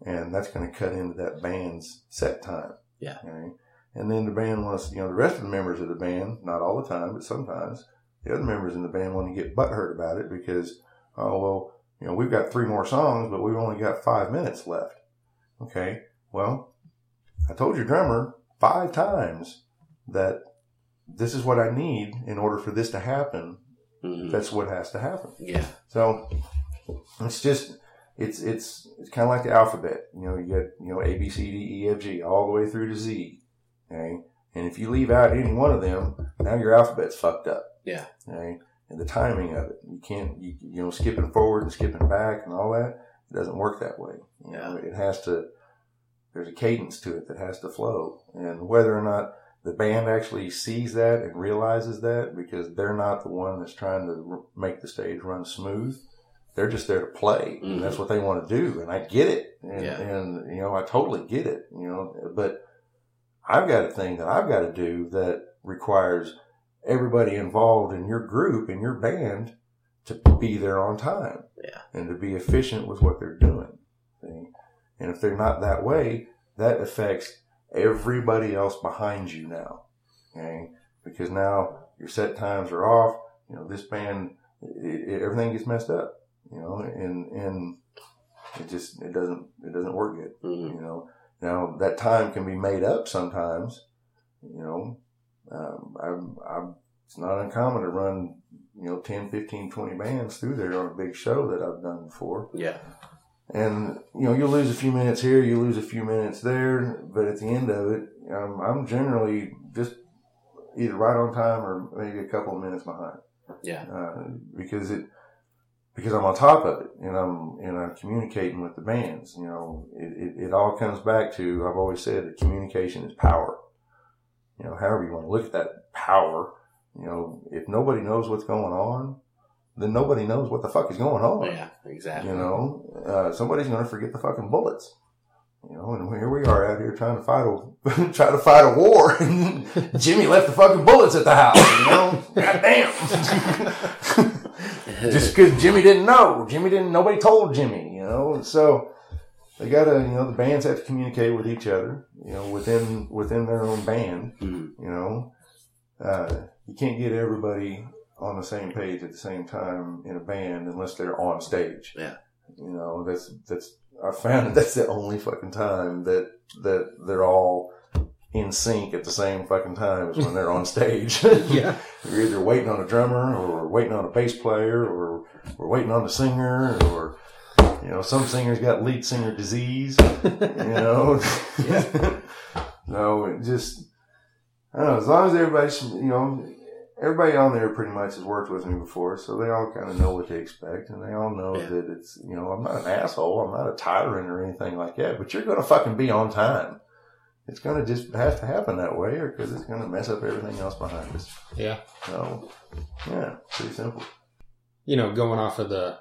And that's going to cut into that band's set time. Yeah. Okay? And then the band wants, you know, the rest of the members of the band, not all the time, but sometimes, the other members in the band want to get butthurt about it because, oh, well, you know, we've got three more songs, but we've only got five minutes left. Okay. Well, I told your drummer five times that this is what I need in order for this to happen. Mhm. That's what has to happen. Yeah. So it's just it's it's it's kind of like the alphabet. You know, you get you know A B C D E F G all the way through to Z. Okay, and if you leave out any one of them, now your alphabet's fucked up. Yeah. Okay, and the timing of it, you can't you you know skipping forward and skipping back and all that. It doesn't work that way. You know, it has to. There's a cadence to it that has to flow, and whether or not the band actually sees that and realizes that because they're not the one that's trying to make the stage run smooth. They're just there to play, Mhm. and that's what they want to do. And I get it, and, Yeah. and you know I totally get it. You know, but I've got a thing that I've got to do that requires everybody involved in your group in your band to be there on time, Yeah. and to be efficient with what they're doing. See? And if they're not that way, that affects everybody else behind you now. Okay? Because now your set times are off. You know, this band, it, it, everything gets messed up, you know, and, and it just, it doesn't, it doesn't work good, Mhm. you know. Now that time can be made up sometimes, you know, um, I'm, I'm, it's not uncommon to run, you know, 10, 15, 20 bands through there on a big show that I've done before. Yeah. And, you know, you'll lose a few minutes here, you lose a few minutes there, but at the end of it, um, I'm generally just either right on time or maybe a couple of minutes behind. Yeah. Uh, because it, because I'm on top of it and I'm, and I'm communicating with the bands, you know, it, it, it all comes back to, I've always said that communication is power. You know, however you want to look at that power, you know, if nobody knows what's going on, then nobody knows what the fuck is going on. Yeah. Exactly. You know, uh, somebody's going to forget the fucking bullets. You know, and here we are out here trying to fight a try to fight a war, and Jimmy left the fucking bullets at the house. You know, goddamn. Just because Jimmy didn't know, Jimmy didn't. Nobody told Jimmy. You know, so they got to. You know, the bands have to communicate with each other. You know, within within their own band. Mhm. You know, uh, you can't get everybody on the same page at the same time in a band unless they're on stage. Yeah. You know, that's that's I found that that's the only fucking time that that they're all in sync at the same fucking time is when they're on stage. Yeah. You're either waiting on a drummer or waiting on a bass player or we're waiting on the singer or you know, some singers got lead singer disease, you know. no, it just I don't know, as long as everybody's you know everybody on there pretty much has worked with me before, so they all kind of know what to expect, and they all know Yeah. that it's you know I'm not an asshole, I'm not a tyrant or anything like that, but you're gonna fucking be on time. It's gonna just have to happen that way, or because it's gonna mess up everything else behind us. Yeah. So, yeah, pretty simple. You know, going off of the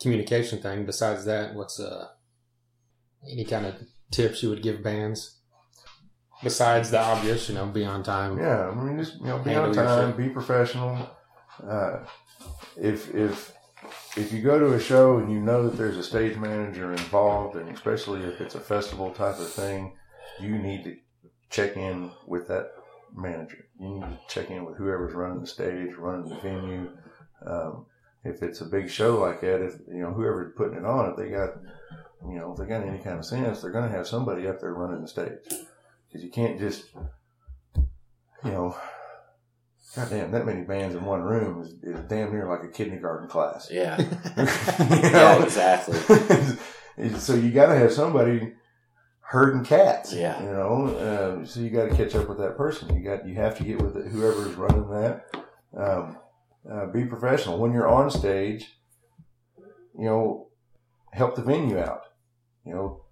communication thing, besides that, what's uh any kind of tips you would give bands? Besides the obvious, you know, be on time. Yeah, I mean, just you know, be Handle on time, be professional. Uh, if if if you go to a show and you know that there's a stage manager involved, and especially if it's a festival type of thing, you need to check in with that manager. You need to check in with whoever's running the stage, running the venue. Um, if it's a big show like that, if you know whoever's putting it on, if they got you know if they got any kind of sense, they're going to have somebody up there running the stage because you can't just you know, goddamn, that many bands in one room is, is damn near like a kindergarten class. Yeah. you Yeah. Exactly. so you got to have somebody herding cats. Yeah. You know, um, so you got to catch up with that person. You got you have to get with it, whoever's running that. Um, uh, be professional when you're on stage. You know, help the venue out. You know,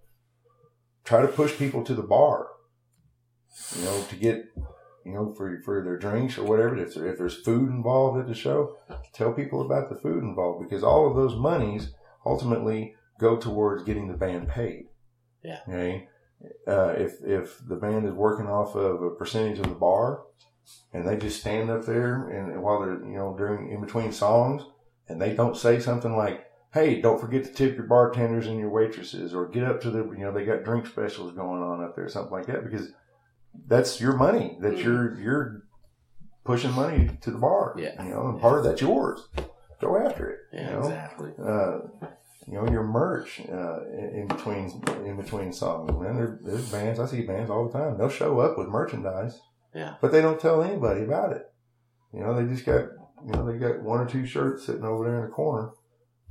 try to push people to the bar. You know, to get you know for for their drinks or whatever. If there, if there's food involved at the show, tell people about the food involved because all of those monies ultimately go towards getting the band paid. Yeah. Okay. Uh, if if the band is working off of a percentage of the bar, and they just stand up there and while they're you know during in between songs, and they don't say something like, "Hey, don't forget to tip your bartenders and your waitresses," or get up to the you know they got drink specials going on up there, something like that, because that's your money that you're you're pushing money to the bar. Yeah. you know, and part of that's yours. Go after it. Yeah, you know? exactly. uh, you know, your merch uh, in, between in between songs. Man, there, there's bands I see bands all the time. They'll show up with merchandise, Yeah. but they don't tell anybody about it. You know, they just got you know they got one or two shirts sitting over there in the corner.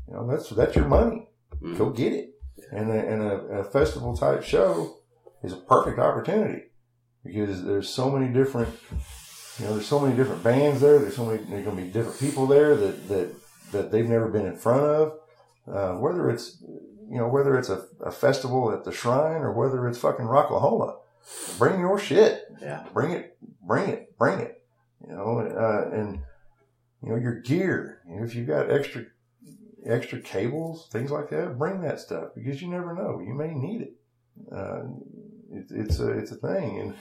You know, that's that's your money. Mhm. Go get it. And a, and a, a festival type show is a perfect opportunity because there's so many different you know there's so many different bands there. There's so many there's going to be different people there that that that they've never been in front of. Uh, whether it's you know whether it's a, a festival at the shrine or whether it's fucking Rocklahoma, bring your shit. Yeah. Bring it, bring it, bring it. You know, uh, and you know your gear. You know, if you've got extra extra cables, things like that, bring that stuff because you never know. You may need it. Uh, it it's a it's a thing, and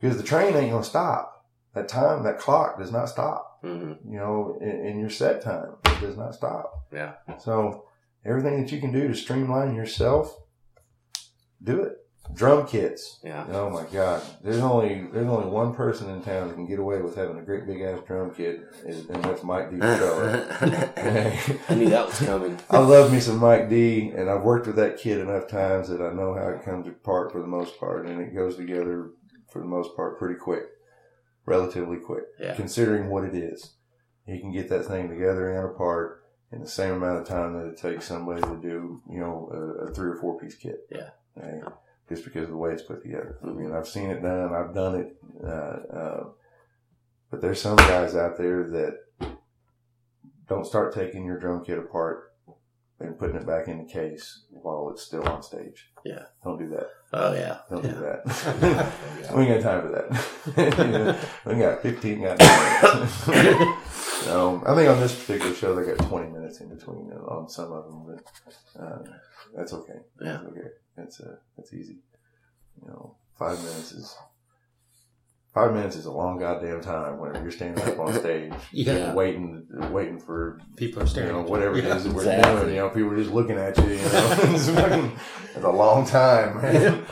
because the train ain't gonna stop. That time, that clock does not stop. Mhm. You know, in, in your set time, it does not stop. Yeah. So everything that you can do to streamline yourself, do it. Drum kits. Yeah. Oh my God! There's only there's only one person in town that can get away with having a great big ass drum kit, and that's Mike D. I knew that was coming. I love me some Mike D, and I've worked with that kid enough times that I know how it comes apart for the most part, and it goes together for the most part pretty quick, relatively quick, Yeah. considering what it is. He can get that thing together and apart in the same amount of time that it takes somebody to do, you know, a, a three or four piece kit. Yeah. Okay? Just because of the way it's put together. I mean, I've seen it done. I've done it. Uh, uh, but there's some guys out there that don't start taking your drum kit apart and putting it back in the case while it's still on stage. Yeah. Don't do that. Oh yeah. Don't yeah. do that. we ain't got time for that. we got 15 goddamn minutes. So, I think on this particular show, they got 20 minutes in between on some of them, but uh, that's okay. Yeah. That's okay. That's, uh, that's easy. You know, five minutes is. Five minutes is a long goddamn time whenever you're standing up on stage, Yeah. waiting, waiting for People are you staring. know, you. whatever Yeah. it is that we're Exactly. doing. You know, people are just looking at you. You know, it's, fucking, it's a long time, man.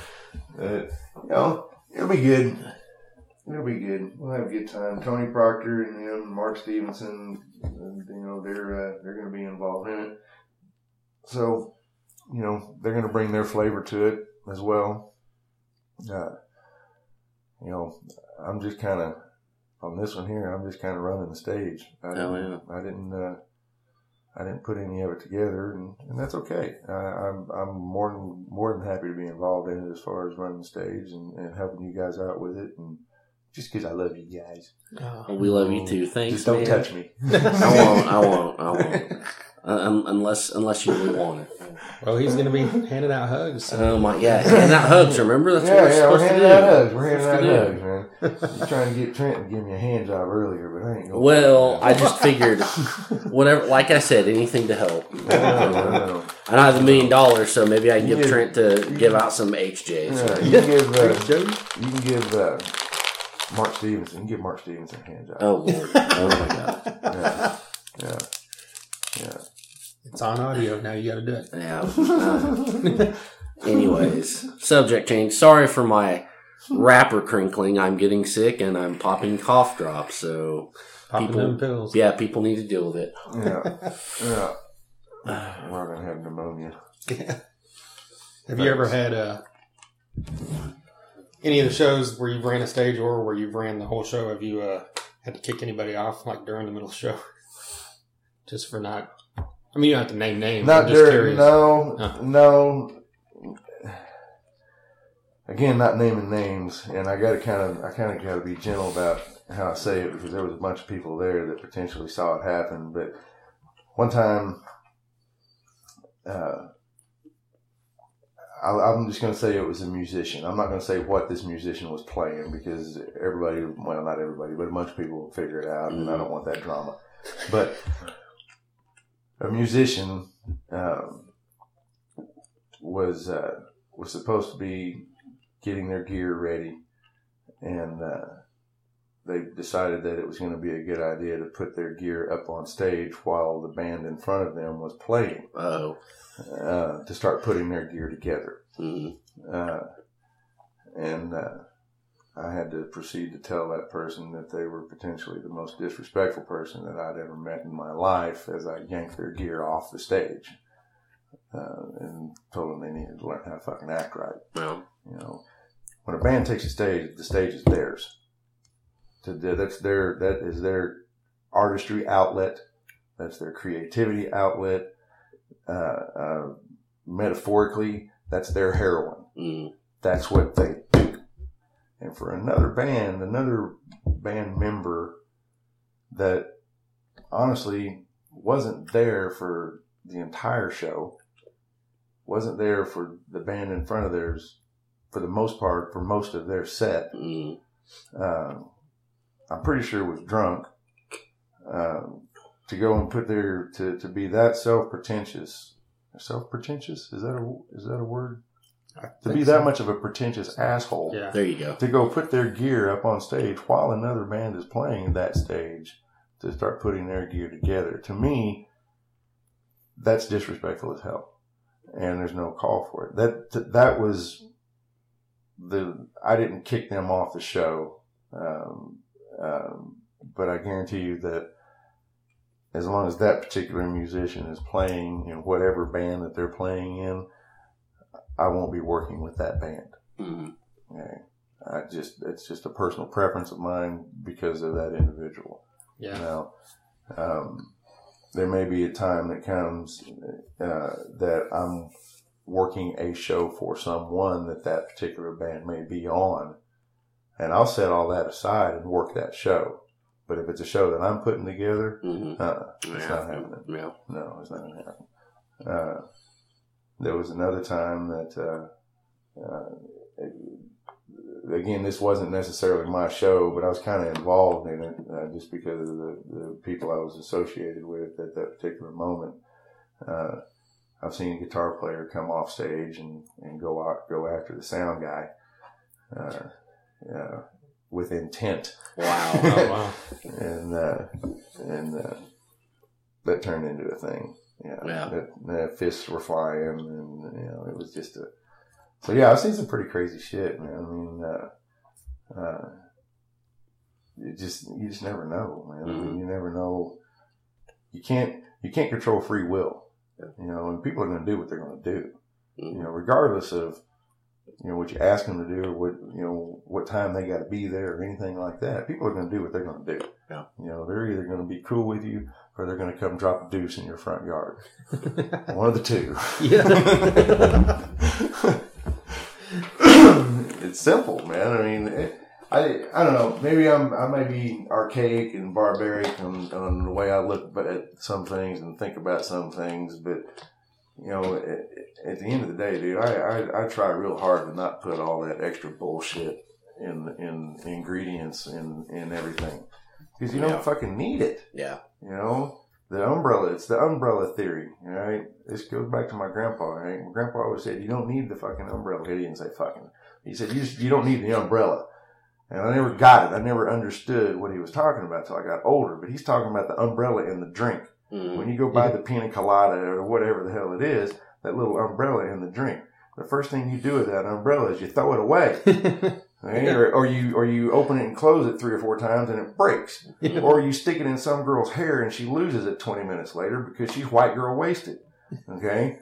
But, you know, it'll be good. It'll be good. We'll have a good time. Tony Proctor and him, Mark Stevenson, and, you know, they're uh, they're going to be involved in it. So, you know, they're going to bring their flavor to it as well. Uh, you know, I'm just kind of on this one here. I'm just kind of running the stage. I Oh, didn't, yeah. I didn't, uh, I didn't put any of it together, and, and that's okay. I, I'm I'm more than more than happy to be involved in it as far as running the stage and, and helping you guys out with it, and just because I love you guys. Oh. We love you too. Thanks, just don't man. touch me. I won't. I won't. I won't. Uh, unless unless you really want it. Well, he's going to be handing out hugs. Oh my yeah, and out hugs. Remember that's yeah, what we're yeah, supposed we're to handing do. out hugs. We're handing out Supposed hugs, man. You're trying to get Trent to give me a hand job earlier, but I ain't going. Well, I just figured whatever. Like I said, anything to help. I don't have a million dollars, so maybe I can give Yeah. Trent to give out some HJs. Yeah, you can give uh, you can give uh, Mark Stevenson. You give Mark Stevenson a hand job. Oh lord. Oh my god. Yeah, yeah, yeah. It's on audio now. You got to do it. Yeah. uh, anyways, subject change. Sorry for my wrapper crinkling. I'm getting sick and I'm popping cough drops. So Popping People- them pills. yeah, people need to deal with it. Yeah, yeah. We're gonna have pneumonia. Have you ever had uh, any of the shows where you've ran a stage or where you've ran the whole show? Have you uh, had to kick anybody off like during the middle of the show? Just for not. I mean, you don't have to name names. Not during. No, Huh. no. again, not naming names, and I got to kind of, I kind of got to be gentle about how I say it because there was a bunch of people there that potentially saw it happen. But one time, uh, I'm just going to say it was a musician. I'm not going to say what this musician was playing because everybody, well, not everybody, but a bunch of people will figure it out, and I don't want that drama. But a musician um, was uh, was supposed to be getting their gear ready, and uh, they decided that it was going to be a good idea to put their gear up on stage while the band in front of them was playing Oh. uh, to start putting their gear together. Mm. Uh, and uh, I had to proceed to tell that person that they were potentially the most disrespectful person that I'd ever met in my life as I yanked their gear off the stage. Uh, and told them they needed to learn how to fucking act right. Well. You know, when a band takes a stage, the stage is theirs. To, that's their that is their artistry outlet. That's their creativity outlet. Uh, uh, metaphorically, that's their heroin. Mm. That's what they do. And for another band, another band member that honestly wasn't there for the entire show, wasn't there for the band in front of theirs for the most part, for most of their set. Mm. Um, I'm pretty sure was drunk. Um, to go and put there to, to be that self pretentious, self pretentious is that a is that a word? To be that so. much of a pretentious asshole Yeah. There you go. to go put their gear up on stage while another band is playing that stage to start putting their gear together. To me, that's disrespectful as hell, and there's no call for it. That that was the I didn't kick them off the show, um, um, but I guarantee you that as long as that particular musician is playing in whatever band that they're playing in, I won't be working with that band. Mm. Okay. I just it's just a personal preference of mine because of that individual. Yeah. Now, um, there may be a time that comes uh, that I'm working a show for someone that that particular band may be on, and I'll set all that aside and work that show. But if it's a show that I'm putting together, hmm uh, it's Yeah. not happening. Yeah. No, it's not going to happen. Uh, there was another time that, uh, uh, again, this wasn't necessarily my show, but I was kind of involved in it uh, just because of the, the people I was associated with at that particular moment. Uh, I've seen a guitar player come off stage and, and go out, go after the sound guy uh, uh, with intent Wow. Oh, wow. and uh, and uh, that turned into a thing. Yeah, Yeah. That fists were flying, and you know it was just a. So yeah, I've seen some pretty crazy shit, man. I mean, uh, uh, you just you just never know, man. Mm-hmm. mean, you never know. You can't you can't control free will, you know, and people are going to do what they're going to do you Mm. know, regardless of you know what you ask them to do or what you know what time they got to be there or anything like that. People are going to do what they're going to do. Yeah. You know, they're either going to be cool with you or they're going to come drop a deuce in your front yard. One of the two. yeah. it's simple, man. I mean, it, I I don't know. Maybe I'm I might be archaic and barbaric on, on the way I look at some things and think about some things, but you know, at, at the end of the day, dude, I, I I try real hard to not put all that extra bullshit in in ingredients in in everything because you Yeah. don't fucking need it. Yeah. You know, the umbrella, it's the umbrella theory, right? This goes back to my grandpa, right? My grandpa always said, you don't need the fucking umbrella. He didn't say fucking. He said, you just, you don't need the umbrella. And I never got it. I never understood what he was talking about till I got older, but he's talking about the umbrella in the drink. Mm. When you go buy the pina colada or whatever the hell it is, that little umbrella in the drink, the first thing you do with that umbrella is you throw it away. Okay? Or, or you or you open it and close it three or four times and it breaks. Or you stick it in some girl's hair and she loses it 20 minutes later because she's white girl wasted. Okay?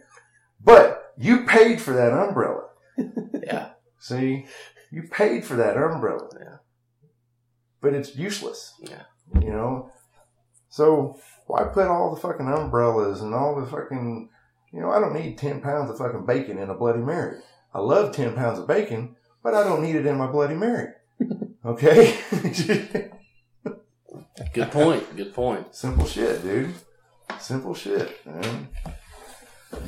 But you paid for that umbrella. Yeah. See? You paid for that umbrella. Yeah. But it's useless. Yeah. You know? So why put all the fucking umbrellas and all the fucking, you know, I don't need 10 pounds of fucking bacon in a Bloody Mary. I love 10 pounds of bacon, but I don't need it in my Bloody Mary. Okay? Good point. Good point. Simple shit, dude. Simple shit, man.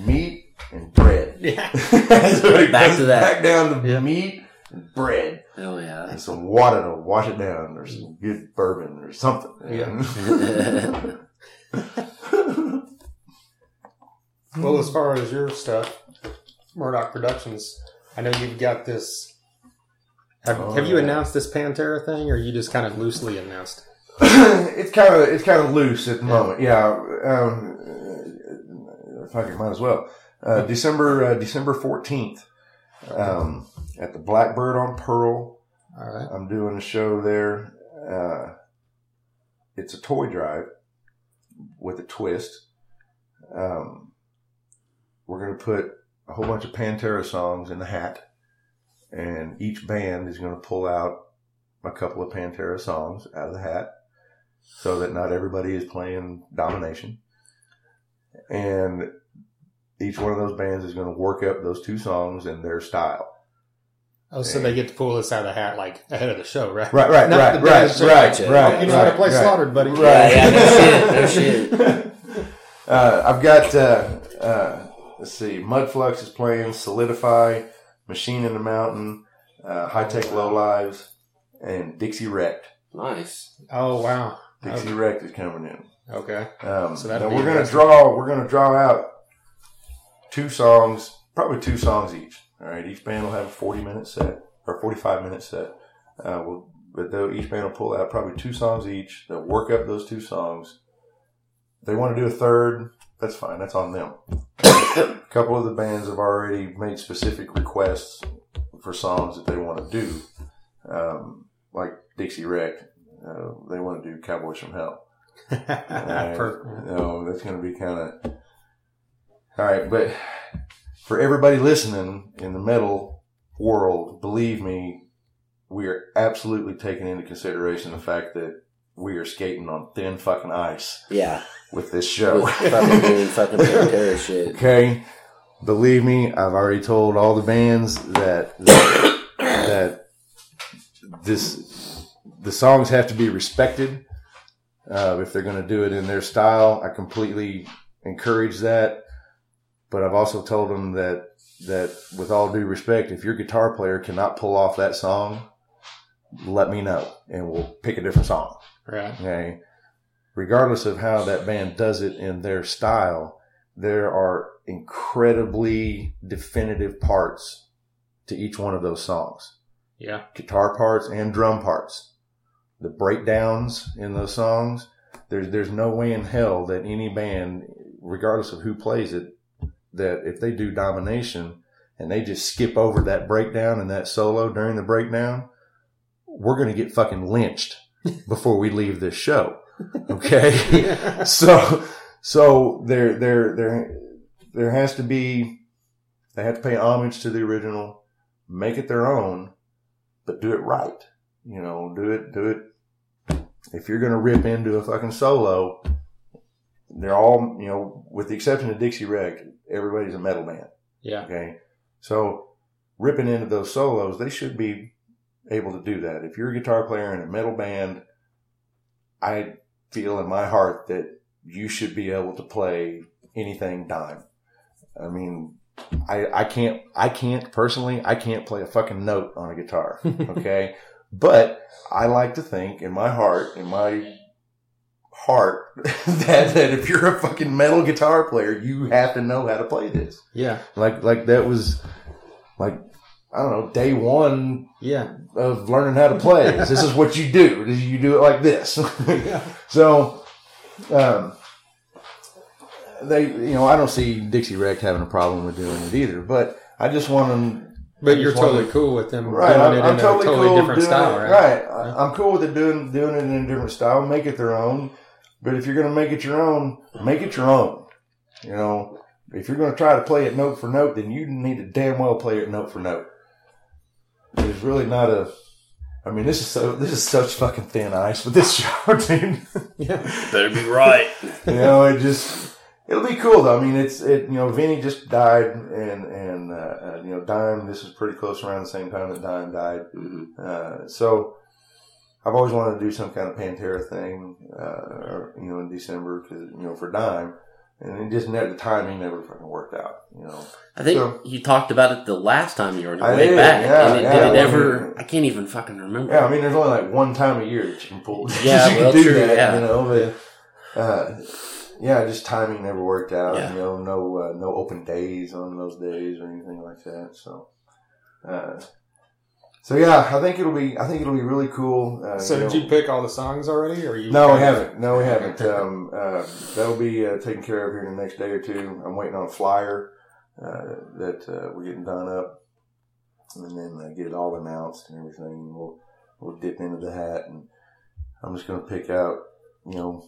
Meat and bread. Yeah. That's Back to that. Back down to Yeah. meat and bread. Hell yeah. And some water to wash it down, or some good bourbon, or something. Yeah. Well, as far as your stuff, Murdoch Productions, I know you've got this. Have, Oh, have you yeah. announced this Pantera thing, or you just kind of loosely announced? it's kind of it's kind of loose at the moment. Yeah, um, uh, fuck it, might as well. Uh, December uh, December fourteenth, um, at the Blackbird on Pearl. All right. I'm doing a show there. Uh, it's a toy drive with a twist. Um, we're going to put a whole bunch of Pantera songs in the hat, and each band is going to pull out a couple of Pantera songs out of the hat so that not everybody is playing Domination. And each one of those bands is going to work up those two songs in their style. Oh, so they get to pull this out of the hat like ahead of the show, right? Right, right, Not right, the right, band show. right, Oh, right. You know how to play right. Slaughtered, buddy. Right. Yeah, yeah, no shit, no shit. Uh, I've got, uh, uh, let's see, Mudflux is playing, Solidify, Machine in the Mountain, uh, High Tech Low Lives, and Dixie Wrecked. Nice. Oh wow. Dixie Wrecked is coming in. Okay. Um, So so that'll now we're gonna draw. We're gonna draw out two songs, probably two songs each. All right, each band will have a forty-minute set or forty-five minute set. Uh, we'll, but though each band will pull out probably two songs each. They'll work up those two songs. If they want to do a third, that's fine. That's on them. a couple of the bands have already made specific requests for songs that they want to do, um, like Dixie Wreck. Uh, they want to do Cowboys from Hell. Alright. Per- No, that's going to be kind of. All right, but for everybody listening in the metal world, believe me, we are absolutely taking into consideration the fact that we are skating on thin fucking ice Yeah. with this show. With fucking doing fucking Pantera shit. okay, believe me, I've already told all the bands that that, that this the songs have to be respected uh, if they're going to do it in their style. I completely encourage that, but I've also told them that that with all due respect, if your guitar player cannot pull off that song, let me know and we'll pick a different song. right. Okay. Regardless of how that band does it in their style, there are incredibly definitive parts to each one of those songs. Yeah. Guitar parts and drum parts. The breakdowns in those songs, there's there's no way in hell that any band, regardless of who plays it, that if they do domination and they just skip over that breakdown and that solo during the breakdown, we're gonna get fucking lynched before we leave this show. Okay. so, so there, there, there, there has to be, they have to pay homage to the original, make it their own, but do it right. You know, do it, do it. If you're going to rip into a fucking solo, they're all, you know, with the exception of Dixie Wreck, everybody's a metal band. Yeah. Okay. So ripping into those solos, they should be able to do that. If you're a guitar player in a metal band, I feel in my heart that you should be able to play anything dime. I mean, I, I can't, I can't personally, I can't play a fucking note on a guitar. Okay. but I like to think in my heart, in my heart, that, that if you're a fucking metal guitar player, you have to know how to play this. Yeah. Like, like that was like, I don't know, day one Yeah. of learning how to play. this is what you do. You do it like this. yeah. so, um, they, you know, I don't see Dixie Wreck having a problem with doing it either, but I just want them. But you're totally to- cool with them Right, doing I'm, it I'm in totally, a totally cool different style, it, right? I, I'm cool with it doing doing it in a different style. Make it their own. But if you're going to make it your own, make it your own. You know, if you're going to try to play it note for note, then you need to damn well play it note for note. There's really not a. I mean, this is so. This is such fucking thin ice with this show, dude. Yeah. Better be right. you know, it just It'll be cool though. I mean, it's it. You know, Vinnie just died, and and uh, uh, you know, Dime. This is pretty close around the same time that Dime died. Mhm. Uh, so I've always wanted to do some kind of Pantera thing, uh, or, you know, in December because you know for Dime, and it just never the timing never fucking worked out. You know, I think So- you talked about it the last time you were I way did, back. yeah, and it, yeah, did it I ever? mean- I can't even fucking remember. yeah. I mean, there's only like one time a year that you can pull. Yeah, you well, can do true, that. yeah. You know, but uh, yeah, just timing never worked out. Yeah. You know, no uh, no open days on those days or anything like that. So. Uh, so yeah, I think it'll be. I think it'll be really cool. Uh, So did know- you pick all the songs already, or you? No, we haven't. No, we haven't. Um, uh, that'll be uh, taken care of here in the next day or two. I'm waiting on a flyer uh, that uh, we're getting done up, and then uh, get it all announced and everything. And we'll we'll dip into the hat, and I'm just going to pick out, you know,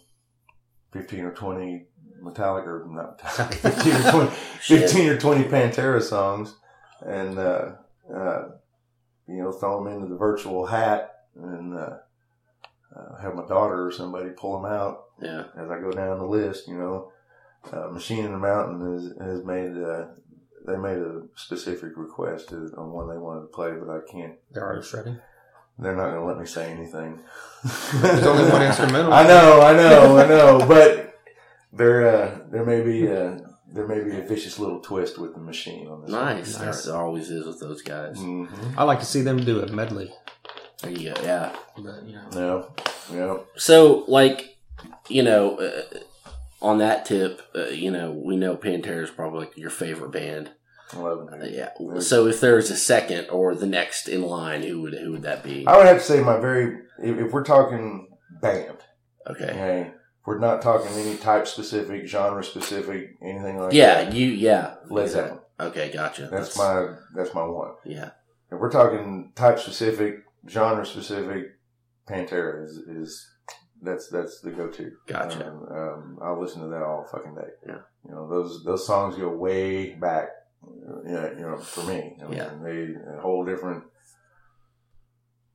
fifteen or twenty Metallica, or not Metallica, fifteen or twenty, 15 or 20 Pantera songs and, uh, uh, you know, throw them into the virtual hat and, uh, uh, have my daughter or somebody pull them out Yeah. as I go down the list, you know. Uh, Machine in the Mountain has, has made, uh, they made a specific request to, on one they wanted to play, but I can't, They're artist ready. they're not going to let me say anything. There's only one instrumental. I know, I know, I know, but there, uh, there may be, uh, there may be a vicious little twist with the machine on this. one. Nice. Nice. There always is with those guys. Mhm. I like to see them do a medley. There you go. Yeah. But you know, Yeah, yeah. So, like, you know, uh, on that tip, uh, you know, we know Pantera is probably like your favorite band. I love Uh, it. yeah. So, if there's a second or the next in line, who would who would that be? I would have to say my very, if, if we're talking band, Okay. okay, we're not talking any type specific, genre specific, anything like Yeah. that. Yeah, you. Yeah. Led Zeppelin. Okay. Gotcha. That's my, that's my one. Yeah. If we're talking type specific, genre specific, Pantera is, is, that's, that's the go-to. Gotcha. Um, um, I'll listen to that all fucking day. Yeah. You know, those, those songs go way back. Yeah, you know, for me, I mean, Yeah. they a whole different,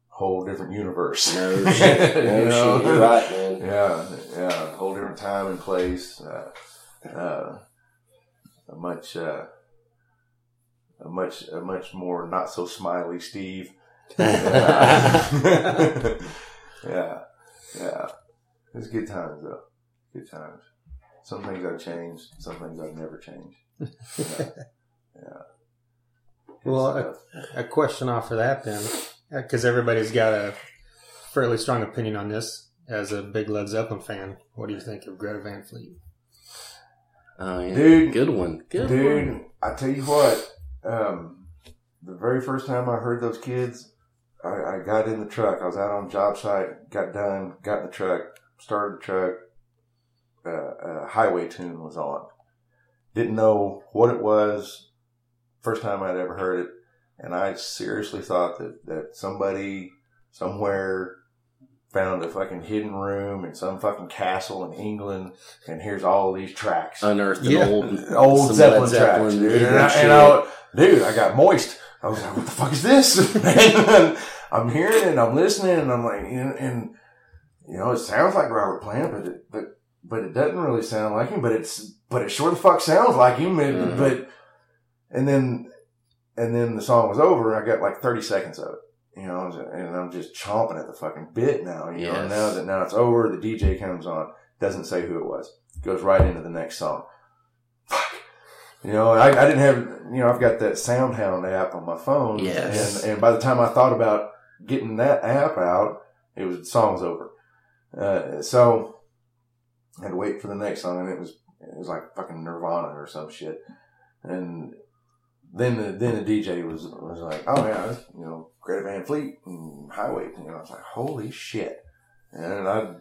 whole different universe. No shit. No You know? shit. You're right, man. Yeah, yeah, a whole different time and place. Uh, uh, a much, uh, a much, a much more not so smiley Steve. yeah, yeah. It's good times though. Good times. Some things I've changed. Some things I've never changed. Yeah. yeah. Well, stuff. a question off of that then, because everybody's got a fairly strong opinion on this. As a big Led Zeppelin fan, what do you think of Greta Van Fleet? Oh, yeah. Dude. Good one. Good Dude, one. I tell you what, um, the very first time I heard those kids, I, I got in the truck. I was out on a job site, got done, got in the truck, started the truck. Uh, uh, highway tune was on. Didn't know what it was. First time I'd ever heard it, and I seriously thought that that somebody somewhere found a fucking hidden room in some fucking castle in England, and here's all these tracks Unearthed an Yeah. old, old Zeppelin, Led tracks, dude. And, I, and I, dude, I got moist. I was like, "What the fuck is this?" and I'm hearing it, and I'm listening, and I'm like, and, and you know, it sounds like Robert Plant, but it, but but it doesn't really sound like him. But it's but it sure the fuck sounds like him. And, Mhm. But and then and then the song was over. and I got like 30 seconds of it. You know, and I'm just chomping at the fucking bit now. You know, now that now it's over, the DJ comes on, doesn't say who it was, goes right into the next song. Fuck. You know, I, I didn't have, you know, I've got that SoundHound app on my phone. Yes. And, and by the time I thought about getting that app out, it was, the song's over. Uh, so I had to wait for the next song and it was, it was like fucking Nirvana or some shit. And then the, then the DJ was, was like, oh yeah, you know, Greta Van Fleet and Highway. You know, I was like, holy shit. And I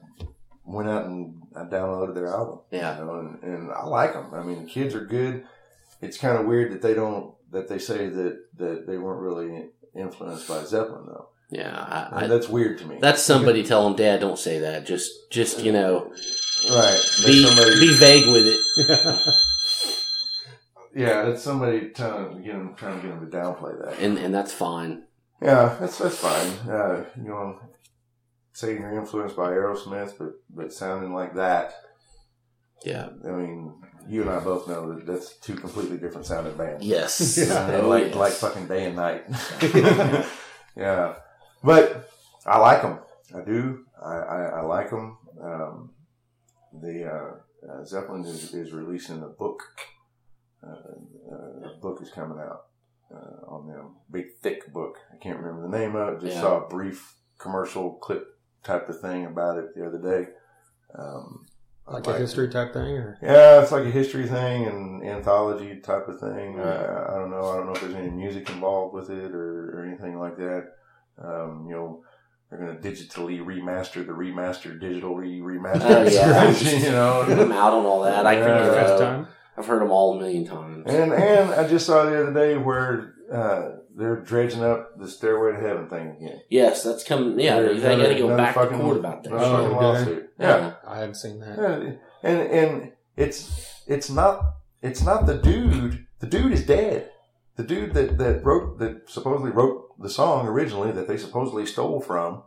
went out and I downloaded their album. Yeah. You know, and, and I like them. I mean, the kids are good. It's kind of weird that they don't, that they say that, that they weren't really influenced by Zeppelin though. Yeah, I, I, And that's weird to me. that's somebody tell him, Dad, don't say that. Just, just you know, right. Be somebody, be vague with it, yeah, that's somebody trying to get them, trying to get them to downplay that. and and that's fine. Yeah, that's that's fine. Uh, you know, saying you're influenced by Aerosmith, but but sounding like that, Yeah. I mean, you and I both know that that's two completely different sounding bands. Yes. And Oh, like yes. like fucking day and night. yeah, but I like them. I do. I I, I like them. Um, the uh, uh, Zeppelin is, is releasing a book. Uh, uh, a book is coming out uh, on them. Big thick book. I can't remember the name of it. Just Yeah. saw a brief commercial clip type of thing about it the other day. Um, I Like a history type thing, or Yeah, it's like a history thing and anthology type of thing. I, I don't know. I don't know if there's any music involved with it or, or anything like that. Um, you know, they're going to digitally remaster the remastered digitally remastered. Oh, yeah. you know. I'm out on all that. I Yeah. can, first uh, time. I've heard them all a million times. And and I just saw the other day where uh, they're dredging up the Stairway to Heaven thing again. Yes, that's coming. Yeah, There's they got to go another back to court about that. Oh, okay. lawsuit. Yeah. I haven't seen that. Yeah, and and it's it's not it's not the dude. The dude is dead. The dude that that wrote that supposedly wrote the song originally that they supposedly stole from.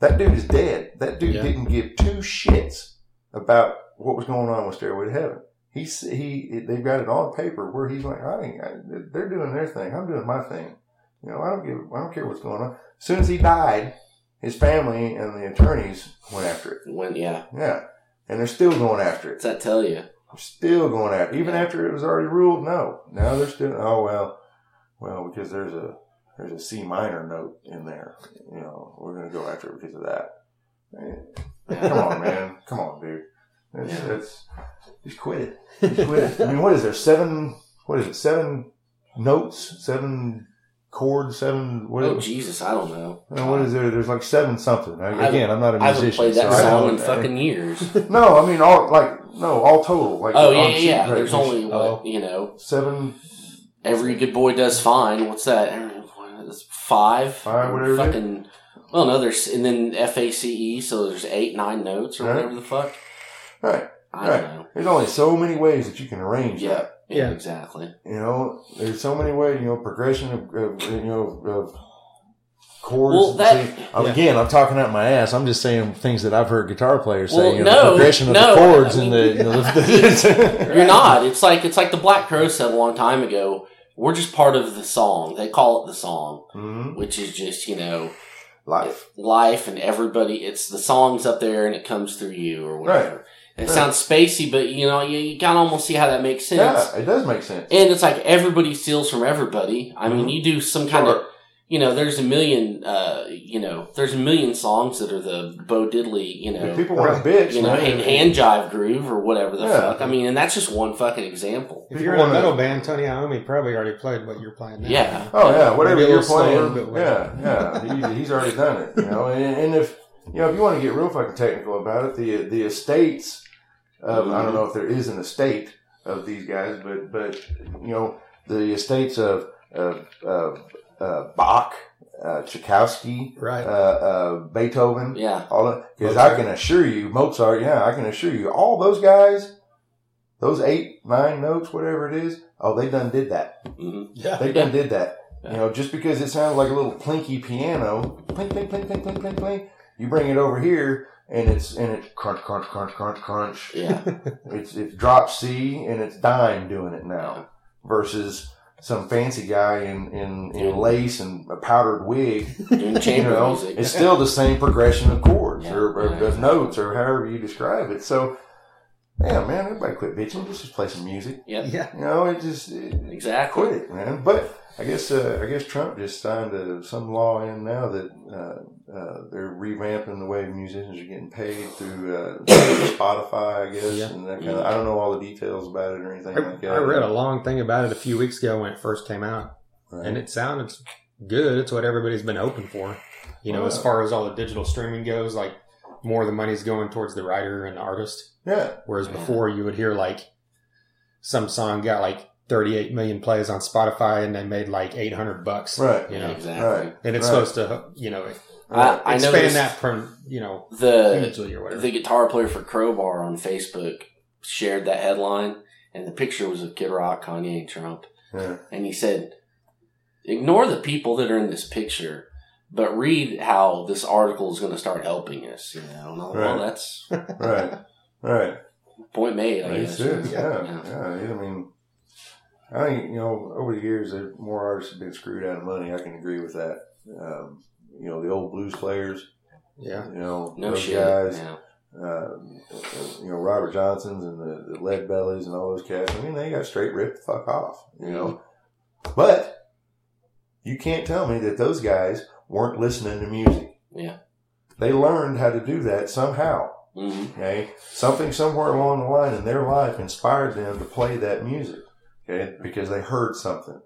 That dude is dead. That dude Yeah. didn't give two shits about what was going on with Stairway to Heaven. He's he they've got it on paper where he's like, I ain't, I, they're doing their thing. I'm doing my thing. You know, I don't give I don't care what's going on. As soon as he died, his family and the attorneys went after it. When yeah, Yeah, and they're still going after it. what's that tell you? Still going after, it. even after it was already ruled no. Now they're still. Oh well, well because there's a there's a C minor note in there. You know, we're gonna go after it because of that. Man, Come on, man. Come on, dude. It's, Yeah. it's just quit it. Just quit it. I mean, what is there? Seven? What is it? Seven notes? Seven chords? Seven? What? Oh Jesus, I don't know. what is there? There's like seven something. I- Again, I'm not a I haven't played that so song in fucking years. No, I mean all like no, all total. Like Oh yeah, yeah, There's only what you know. seven, Every good boy does fine. What's that? It's five. Five, whatever. Fucking. Well, no, there's and then F A C E, so there's eight, nine notes or Right. whatever the fuck. Right? I Right. don't know. There's only so many ways that you can arrange Yeah, that. yeah, Yeah. exactly. You know, there's so many ways. You know, progression of, of you know of chords. Well, that- See, I'm- Again, I'm talking out my ass. I'm just saying things that I've heard guitar players say. You know, no, the progression of no, the chords I and the. You know, the You're not. It's like it's like the Black Crow said a long time ago. We're just part of the song. They call it the song, hmm which is just you know Life. life and everybody. It's the songs up there and it comes through you or whatever. It Right. sounds spacey, but you know you, you kind of almost see how that makes sense. Yeah, it does make sense. And it's like everybody steals from everybody. I mean, Mhm. you do some kind of, you know, there's a million, uh, you know, there's a million songs that are the Bo Diddley, you know, If people want to bitch, you know, man, hand, hand jive groove or whatever the Yeah. fuck. I mean, and that's just one fucking example. If you're in a wanna- metal band, Tony Iommi probably already played what you're playing now. Yeah. Oh yeah, whatever Maybe you're little slower, playing, but yeah, yeah, he, he's already done it. You know, and, and if you know if you want to get real fucking technical about it, the the estates of I don't know if there is an estate of these guys, but but you know the estates of of, of uh, Bach, uh, Tchaikovsky, Right. uh, uh, Beethoven, Yeah. all that. Because I can assure you, Mozart, yeah, I can assure you, all those guys, those eight, nine notes, whatever it is, oh, they done did that. hmm Yeah. They done did that. Yeah. You know, just because it sounds like a little plinky piano, plink, plink, plink, plink, plink, plink, plink, you bring it over here and it's and it crunch, crunch, crunch, crunch, crunch. Yeah. It's it's drop C and it's dime doing it now versus some fancy guy in in, in Yeah. lace and a powdered wig. Doing You know, music. it's still the same progression of chords Yeah. or, or Yeah. of notes or however you describe it. So, yeah, man, everybody quit bitching. Let's just play some music. Yep. Yeah. You know, it just it, Exactly. quit it, man. But I guess uh, I guess Trump just signed a, some law in now that uh, uh, they're revamping the way musicians are getting paid through uh, Spotify, I guess, Yeah. and that kind of. I don't know all the details about it or anything I, like that. I read a long thing about it a few weeks ago when it first came out, Right. and it sounded good. It's what everybody's been hoping for. You know, as far as all the digital streaming goes, like more of the money's going towards the writer and the artist. yeah, Whereas before, you would hear like some song got like 38 million plays on Spotify, and they made like 800 bucks. right, You know, Exactly. right. and it's Right. supposed to, you know, I, I expand noticed that from you know the or whatever. the guitar player for Crowbar on Facebook shared that headline, and the picture was of Kid Rock, Kanye, and Trump. Yeah. And he said, "Ignore the people that are in this picture, but read how this article is going to start helping us." You know, and I'm like, well, that's right, right. Point made. I guess. sense. Yeah, Yeah. yeah. I mean, I think you know over the years, there more artists have been screwed out of money. I can agree with that. Um, you know, the old blues players. Yeah. You know, No those shit. guys. Yeah. Uh, you know, Robert Johnsons and the, the Lead Bellies and all those cats. I mean, they got straight ripped the fuck off. You know, but you can't tell me that those guys weren't listening to music. Yeah. They learned how to do that somehow. hmm Okay, something somewhere along the line in their life inspired them to play that music. Okay, because they heard something.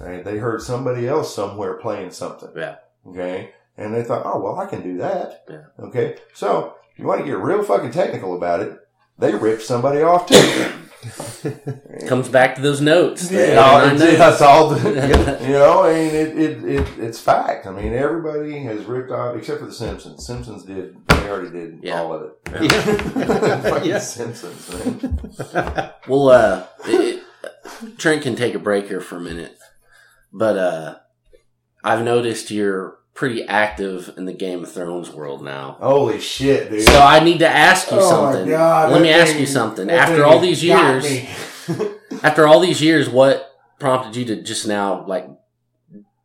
Okay, they heard somebody else somewhere playing something. Yeah. Okay, and they thought, oh well, I can do that. Yeah. Okay, so if you want to get real fucking technical about it, they ripped somebody off too. Comes back to those notes. Yeah, Nine it's- notes. that's all. The, you know, I mean, it, it, it, it's fact. I mean, everybody has ripped off, except for the Simpsons. Simpsons did, they already did Yeah. all of it. Yeah. Yeah. Simpsons, man. Well, uh, it, Trent can take a break here for a minute, but uh, I've noticed you're pretty active in the Game of Thrones world now. Holy shit, dude. So I need to ask you Oh something. God, Let me ask you something. After all these years, after all these years, what prompted you to just now like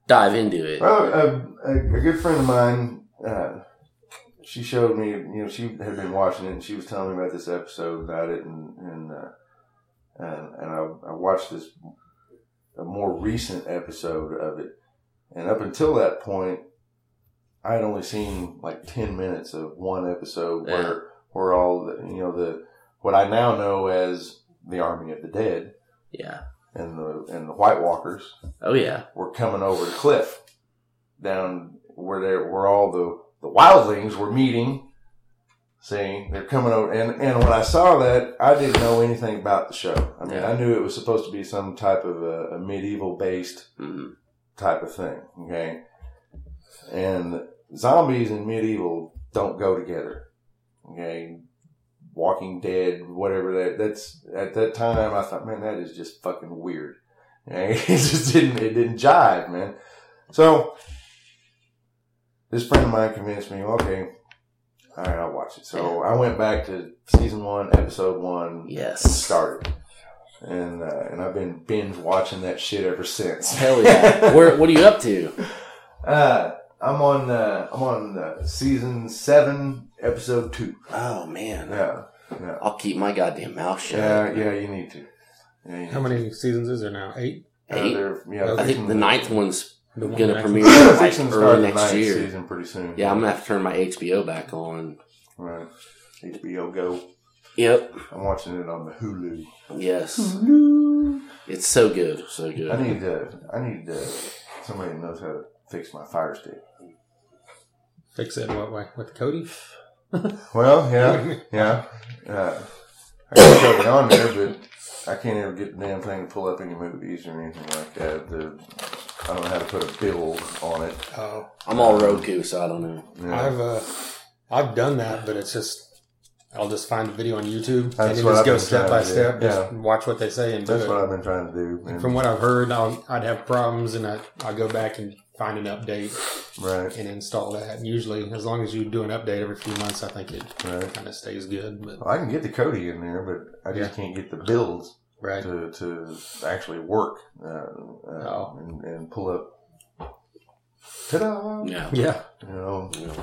dive into it? well, a, a, a good friend of mine, uh, she showed me, you know, she had been watching it and she was telling me about this episode about it and, and, uh, and, and I, I watched this, a more recent episode of it. And up until that point, I had only seen like 10 minutes of one episode Yeah. where, where all the, you know, the, what I now know as the Army of the Dead Yeah. and the, and the White Walkers Oh yeah. were coming over the cliff down where they where all the the wildlings were meeting. See, they're coming over, and and when I saw that, I didn't know anything about the show. I mean, Yeah. I knew it was supposed to be some type of a, a medieval based hmm type of thing. Okay, and zombies and medieval don't go together. Okay, Walking Dead, whatever that that's at that time, I thought, man, that is just fucking weird. Okay? it just didn't it didn't jive, man. So this friend of mine convinced me, okay, all right, I'll watch it. So I went back to season one, episode one, Yes. started. And uh, and I've been binge watching that shit ever since. Hell yeah. Where? What are you up to? Uh, I'm on uh, I'm on uh, season seven, episode two. Oh man. Yeah, yeah, I'll keep my goddamn mouth shut. yeah, yeah. You need to. Yeah, you How need many seasons is there now? Eight? to. Uh, Eight. yeah, I I think the to- ninth one's The one gonna next- premiere they're like fixing to start early the next year. season pretty soon. Yeah, I'm gonna have to turn my HBO back on. Right. HBO Go. Yep. I'm watching it on the Hulu. Yes. Hulu. It's so good. So good. I need uh, I need uh, somebody that knows how to fix my Fire Stick. Fix it in what way? With Kodi? Well, yeah, yeah. Uh, I got Kodi on there, but I can't ever get the damn thing to pull up any movies or anything like that. The, I don't know how to put a build on it. Oh, I'm all Roku, so I don't know. Yeah. I've uh, I've done that, but it's just I'll just find a video on YouTube That's and then just I've go step by to do. step, just Yeah. watch what they say and do That's it. what I've been trying to do. And- From what I've heard, I'll, I'd have problems, and I I go back and find an update right, and install that. And usually, as long as you do an update every few months, I think it right. kind of stays good. But Well, I can get the Kodi in there, but I just can't get the builds right, to, to actually work uh, uh, Oh. and, and pull up. Ta-da! Yeah. yeah, You know, Yeah.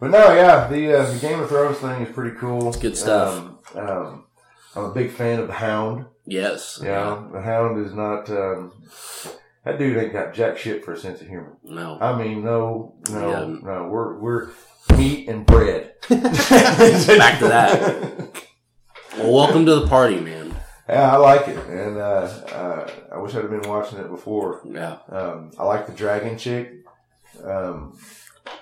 But no, yeah, the uh, the Game of Thrones thing is pretty cool. Good stuff. Um, um, I'm a big fan of the Hound. Yes. Yeah, the Hound is not. Um, that dude ain't got jack shit for a sense of humor. No. I mean, no, no, Yeah. no. We're we're meat and bread. Back to that. Well, welcome to the party, man. Yeah, I like it, and uh, uh, I wish I'd have been watching it before. Yeah. Um, I like the dragon chick. Um,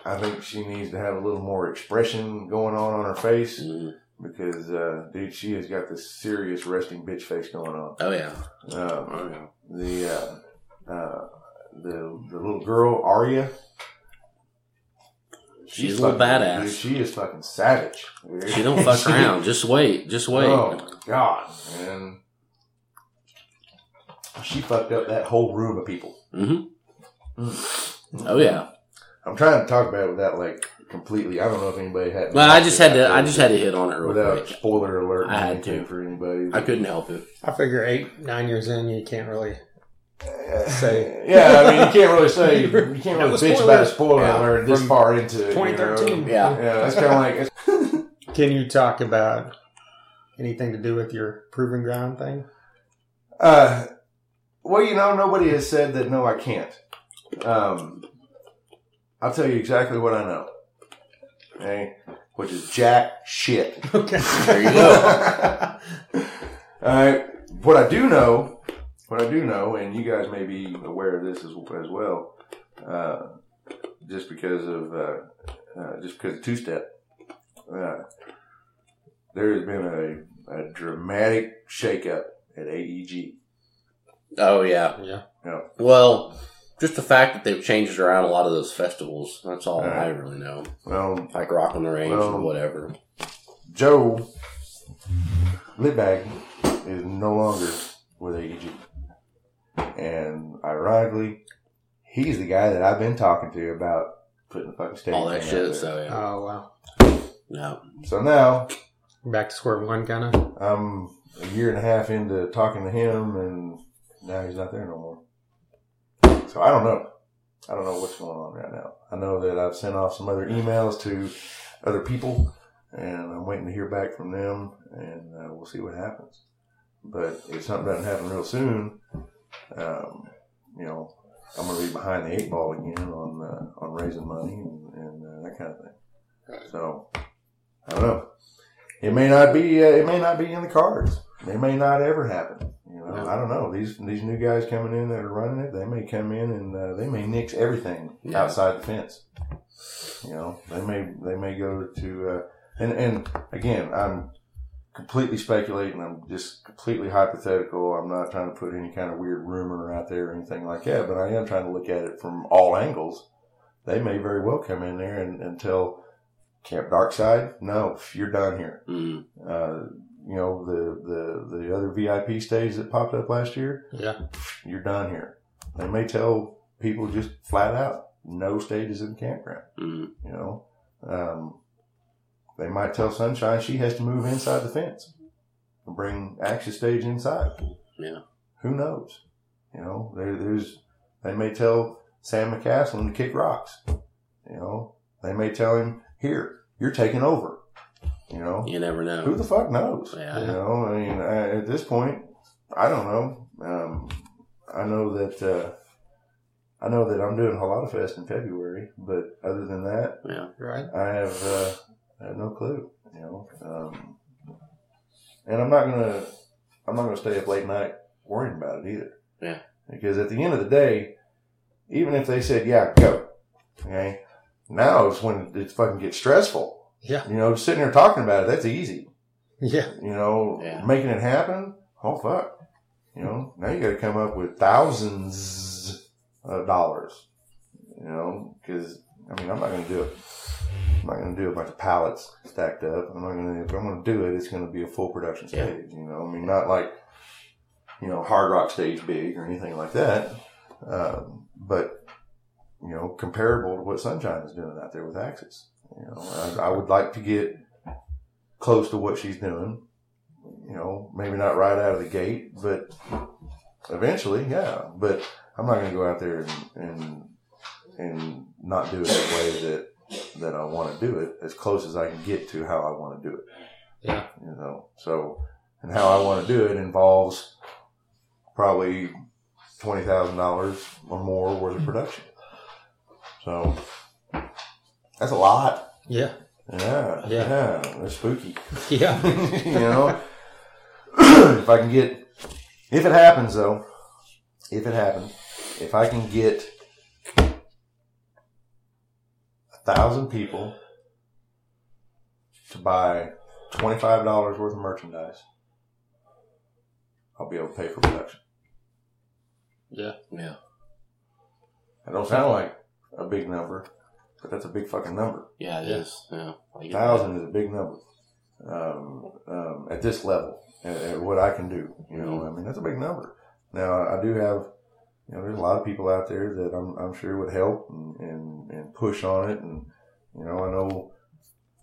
I think she needs to have a little more expression going on on her face Mm. because, uh, dude, she has got this serious resting bitch face going on. Oh yeah. Um, Oh yeah. the uh, uh, the the little girl Arya. She's a little fucking- badass. dude, she is fucking savage. She don't fuck She- around. Just wait. Just wait. Oh my god, man! She fucked up that whole room of people. hmm Mm. Oh yeah. I'm trying to talk about it without like completely. I don't know if anybody had. Well, I just had to. I just had to hit on it real without quick. spoiler alert. I had to. for anybody. I couldn't help it. I figure eight, nine years in, you can't really say. Yeah, I mean, you can't really say you can't No really bitch spoilers. about a spoiler Yeah, alert this far into it, you know? 2013. Yeah. Yeah, that's kind of like Can you talk about anything to do with your proving ground thing? uh, well, you know, nobody has said that. No, I can't. Um, I'll tell you exactly what I know. Okay, which is jack shit. Okay. There you go. All right. What I do know, what I do know, and you guys may be aware of this as, as well, uh, just because of uh, uh, just because of two step, uh, there has been a, a dramatic shakeup at AEG. Oh yeah. yeah. yeah. Well, just the fact that they've changed around a lot of those festivals. That's all Alright. I really know. Well, Like Rock on the Range Well- or whatever. Joe Lidbag is no longer with AEG. And ironically, he's the guy that I've been talking to about putting the fucking stage All that shit. there. So yeah. Oh wow. No. So now Back to square one, kind of. I'm a year and a half into talking to him, and now he's not there no more. So I don't know. I don't know what's going on right now. I know that I've sent off some other emails to other people, and I'm waiting to hear back from them, and uh, we'll see what happens. But if something doesn't happen real soon, um, you know, I'm going to be behind the eight ball again on uh, on raising money and, and uh, that kind of thing. So I don't know. It may not be. Uh, it may not be in the cards. It may not ever happen. You know, Yeah. I don't know. These these new guys coming in that are running it, they may come in and uh, they may nix everything Yeah. outside the fence. You know, they may they may go to uh, and and again, I'm completely speculating. I'm just completely hypothetical. I'm not trying to put any kind of weird rumor out there or anything like that. But I am trying to look at it from all angles. They may very well come in there and, and tell Camp Darkside, no, you're done here. Mm. Uh, you know the the the other VIP stage that popped up last year, Yeah. you're done here. They may tell people just flat out, no stages in the campground. Mm. You know, um, they might tell Sunshine she has to move inside the fence and bring Action Stage inside. Yeah. Who knows? You know, there, there's they may tell Sam McCaslin to kick rocks. You know, they may tell him, "Here, you're taking over." You know, You never know. who the fuck knows? Yeah. You know, I mean, I, at this point, I don't know. Um, I know that uh, I know that I'm doing Halata Fest in February, but other than that, Yeah. Right. I have, uh, I have no clue. You know, um, and I'm not gonna I'm not gonna stay up late night worrying about it either. Yeah. Because at the end of the day, even if they said, "Yeah, go," okay, now it's when it fucking gets stressful. Yeah. You know, sitting there talking about it, that's easy. Yeah. You know, Yeah. making it happen, oh fuck. You know, now you got to come up with thousands of dollars. You know, because I mean, I'm not going to do it. I'm not going to do a bunch of pallets stacked up. I'm not going to. If I'm going to do it, it's going to be a full production Yeah. stage. You know, I mean, not like you know hard rock stage big or anything like that. Um, but you know, comparable to what Sunshine is doing out there with Axis. You know, I, I would like to get close to what she's doing. You know, maybe not right out of the gate, but eventually, yeah. But I'm not going to go out there and, and and not do it the way that that I want to do it, as close as I can get to how I want to do it. Yeah. You know, so and how I want to do it involves probably twenty thousand dollars or more worth of mm-hmm. production. So that's a lot. Yeah. Yeah, Yeah. yeah, they're spooky. Yeah. you know, if I can get, if it happens though, if it happens, if I can get a thousand people to buy twenty five dollars worth of merchandise, I'll be able to pay for production. Yeah. Yeah. That don't sound like a big number, but that's a big fucking number. Yeah, it is. Yeah. is. Yeah. I get that. thousand is a big number um, um, at this level at, at what I can do. You know, I mean that's a big number. Now I do have, you know, there's a lot of people out there that I'm, I'm sure would help and, and, and push on it and you know, I know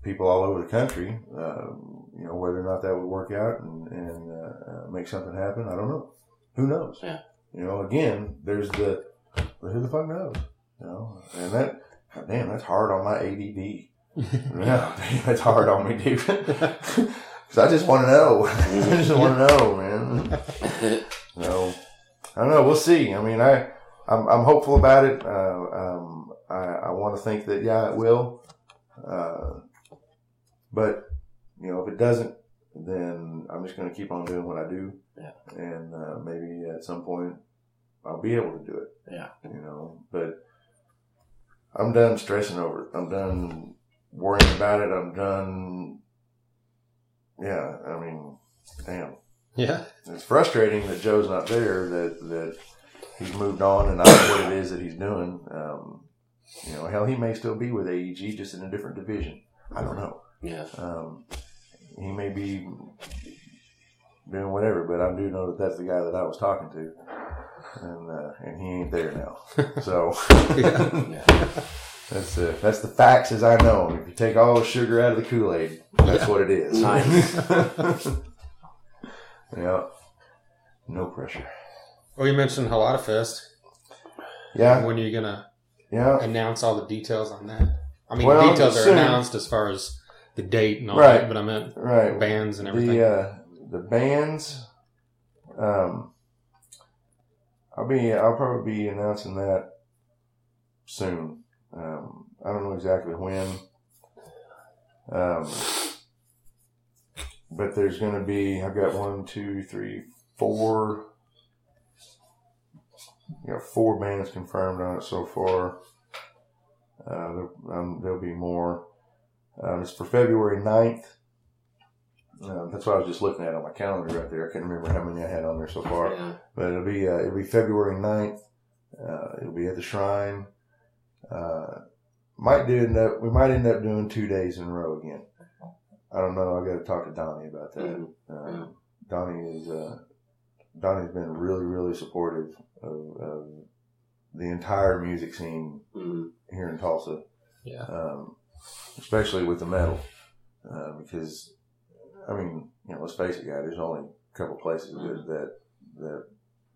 people all over the country. Uh, you know, whether or not that would work out and, and uh, uh, make something happen, I don't know. Who knows? Yeah. You know, again, there's the, but who the fuck knows? You know, and that, damn, that's hard on my ADD. yeah, damn, that's hard on me, dude. Because I just want to know. I just want to know, man. So I don't know. We'll see. I mean, I I'm, I'm hopeful about it. Uh, um, I, I want to think that yeah, it will. Uh, but you know, if it doesn't, then I'm just going to keep on doing what I do. Yeah. And uh, maybe at some point I'll be able to do it. Yeah. You know, but I'm done stressing over it. I'm done worrying about it. I'm done. Yeah. I mean, damn Yeah. it's frustrating that Joe's not there. That that he's moved on, and I don't know what it is that he's doing. Um, you know, hell, he may still be with AEG, just in a different division. I don't know. Yeah. Um, he may be doing whatever, but I do know that that's the guy that I was talking to, and uh, and he ain't there now. So that's uh, that's the facts as I know. 'em. If you take all the sugar out of the Kool Aid, that's what it is. Nice. yeah. No pressure. Well, you mentioned Halata Fest. Yeah. When are you gonna Yeah. announce all the details on that? I mean, Well, details are soon. announced as far as the date and all Right. that, but I meant Right. bands and everything. The uh, the bands, um, I'll be I'll probably be announcing that soon. Um, I don't know exactly when. Um, but there's going to be I've got one, two, three, four. You got four bands confirmed on it so far. Uh, there, um, there'll be more. Um, it's for February 9th. Uh, that's what I was just looking at on my calendar right there. I can't remember how many I had on there so far. Yeah. But it'll be uh, it'll be February 9th. Uh, it'll be at the shrine. Uh, might do end up we might end up doing two days in a row again. I don't know. I got to talk to Donnie about that. Mhm. Um, Donnie is uh, Donnie's been really really supportive of, of the entire music scene Mhm. here in Tulsa yeah. um, especially with the metal, uh, because I mean, you know, let's face it, guys. There's only a couple places that that that,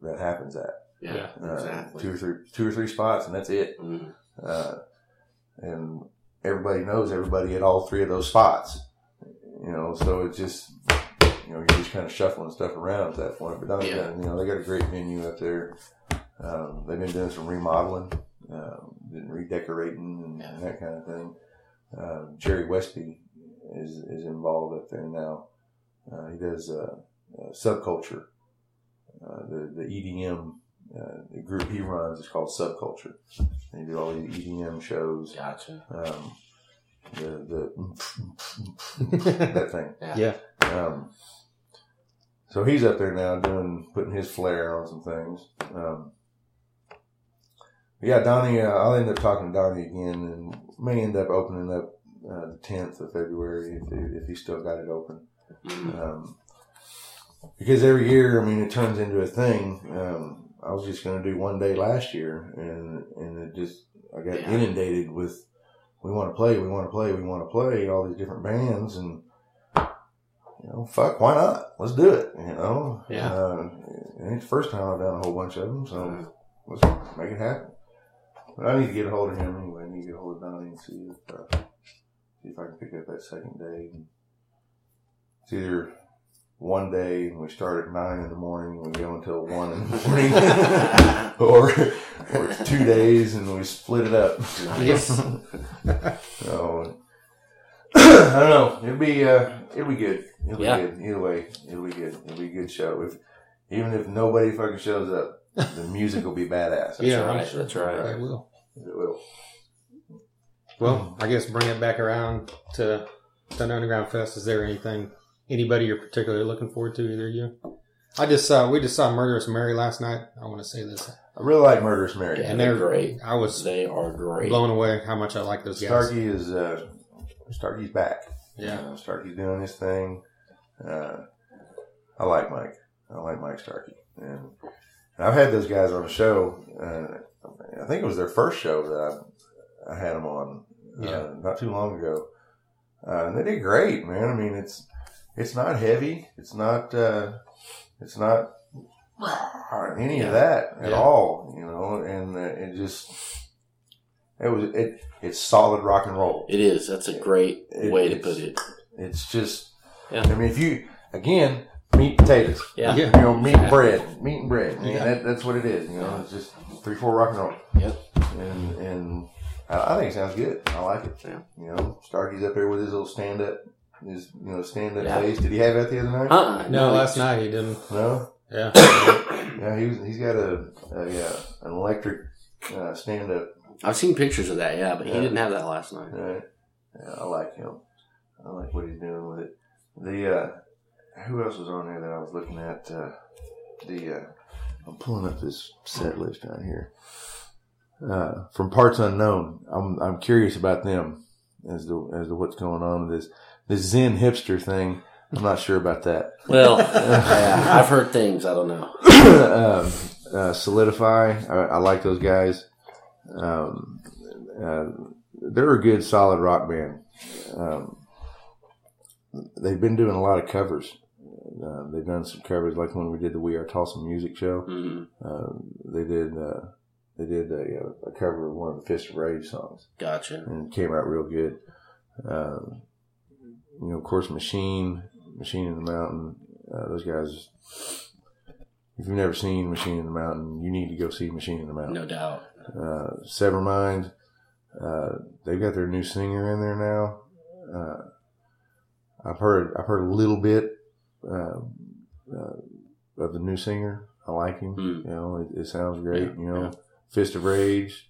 that happens at Yeah. uh, Exactly. two or three two or three spots, and that's it. Mhm. Uh, and everybody knows everybody at all three of those spots. You know, so it's just you know you're just kind of shuffling stuff around at that point. But Yeah. you know they got a great venue up there. Um, they've been doing some remodeling, um, and redecorating, and, and that kind of thing. Um, Jerry Westby is is involved up there now. Uh, he does uh, uh, subculture. Uh, the the EDM uh, the group he runs is called Subculture. They do all these EDM shows. Gotcha. Um, the the that thing. yeah. Um, so he's up there now doing putting his flair on some things. Um, yeah, Donnie. Uh, I'll end up talking to Donnie again, and may end up opening up uh, the tenth of February if he, if he's still got it open. Mhm. Um, because every year, I mean, it turns into a thing. Um, I was just going to do one day last year, and and it just I got Yeah. inundated with we want to play, we want to play, we want to play all these different bands, and you know, fuck, why not? Let's do it. You know, Yeah. Uh, it ain't the first time I've done a whole bunch of them, so let's make it happen. But I need to get a hold of him anyway. I need to get a hold of Donnie and see if uh, see if I can pick up that second day. It's either one day and we start at nine in the morning and we go until one in the morning, or or it's two days and we split it up. Yes. so I don't know. It'll be uh, it'll be good. It'll Yeah. be good. Either way, it'll be good. It'll be a good show. If even if nobody fucking shows up, the music will be badass. yeah, right, I'm sure. that's right. They will. It will. Well, I guess bring it back around to Thunder Underground Fest. Is there anything anybody you're particularly looking forward to? Either of you? I just saw we just saw Murderous Mary last night. I want to say this, I really like Murderous Mary. Yeah, and they're they're great. I was They are great. blown away how much I like those guys. Starkey is uh, Starkey's back. Yeah, Uh, Starkey's doing his thing. Uh, I like Mike. I like Mike Starkey, and, and I've had those guys on the show. Uh, I think it was their first show that I, I had them on, uh, Yeah. not too long ago, uh, and they did great, man. I mean, it's it's not heavy, it's not uh, it's not any of that at Yeah. all, you know, and uh, it just it was it it's solid rock and roll. It is. That's a great It- way to put it. It's just, Yeah. I mean, if you again meat and potatoes, Yeah. Yeah. you know, meat and bread, meat and bread. I mean, Yeah. that, that's what it is. You know, it's just three, four rock and roll. Yep. And and I, I think it sounds good. I like it. Yeah. You know, Starkey's up there with his little stand up, his you know stand up Yeah. bass. Did he have that the other night? Uh-uh. No, last night he didn't. No. Yeah. Yeah, he was, he's got a, a yeah an electric uh, stand up. I've seen pictures of that, yeah, but he Yeah. didn't have that last night. Right. Yeah, I like him. I like what he's doing with it. The uh, who else was on there that I was looking at? Uh, the uh, I'm pulling up this set list down here. Uh, from Parts Unknown, I'm I'm curious about them as to as to what's going on with this this Zen hipster thing. I'm not sure about that. Well, yeah, I've heard things. I don't know. um, uh, Solidify, I, I like those guys. Um, uh, they're a good, solid rock band. Um, they've been doing a lot of covers. Uh, they've done some covers, like when we did the We Are Tulsa music show. hmm Uh, they did uh, they did a, a cover of one of the Fist of Rage songs Gotcha. and it came out real good. Um, you know, of course, Machine, Machine in the Mountain. Uh, those guys. If you've never seen Machine in the Mountain, you need to go see Machine in the Mountain. No doubt. Uh, Severmind. Uh, they've got their new singer in there now. Uh, I've heard I've heard a little bit uh, uh, of the new singer. I like him. Mm. You know, it, it sounds great. Yeah, you know, yeah. Fist of Rage.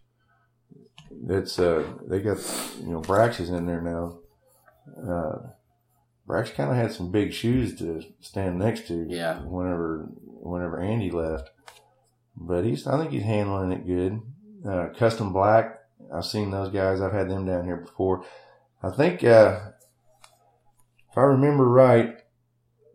That's uh, they got you know Brax is in there now. Uh, Brax kind of had some big shoes to stand next to. Yeah. Whenever whenever Andy left, but he's I think he's handling it good. Uh, Custom Black. I've seen those guys. I've had them down here before. I think uh, if I remember right,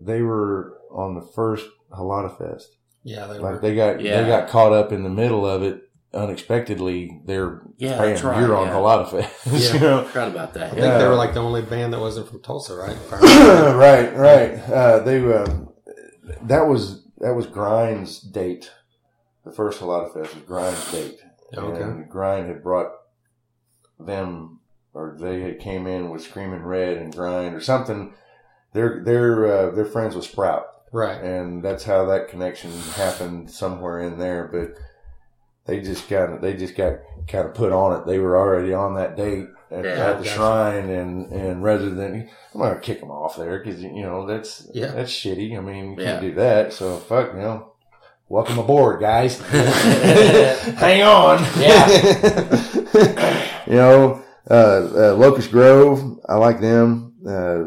they were on the first Halata Fest. Yeah, they were. Like they got Yeah. they got caught up in the middle of it unexpectedly. They're Yeah, playing right, you're on yeah. Halata Fest. Yeah. you know? Forgot about that. I Yeah. think they were like the only band that wasn't from Tulsa, right? If I remember. right, right. Uh, they uh, that was that was Grind's date. The first Halata Fest was Grind's date. Okay. And Grind had brought them, or they had came in with Screaming Red and Grind or something. They're they're uh, they're friends with Sprout, right. and that's how that connection happened somewhere in there. But they just got they just got kind of put on it. They were already on that date at, Yeah, at the shrine, and and rather than I'm gonna kick them off there because you know that's Yeah. that's shitty. I mean, you can't do that. So fuck, you know. Welcome aboard, guys. Hang on. Yeah. you know, uh, uh, Locust Grove, I like them. Uh,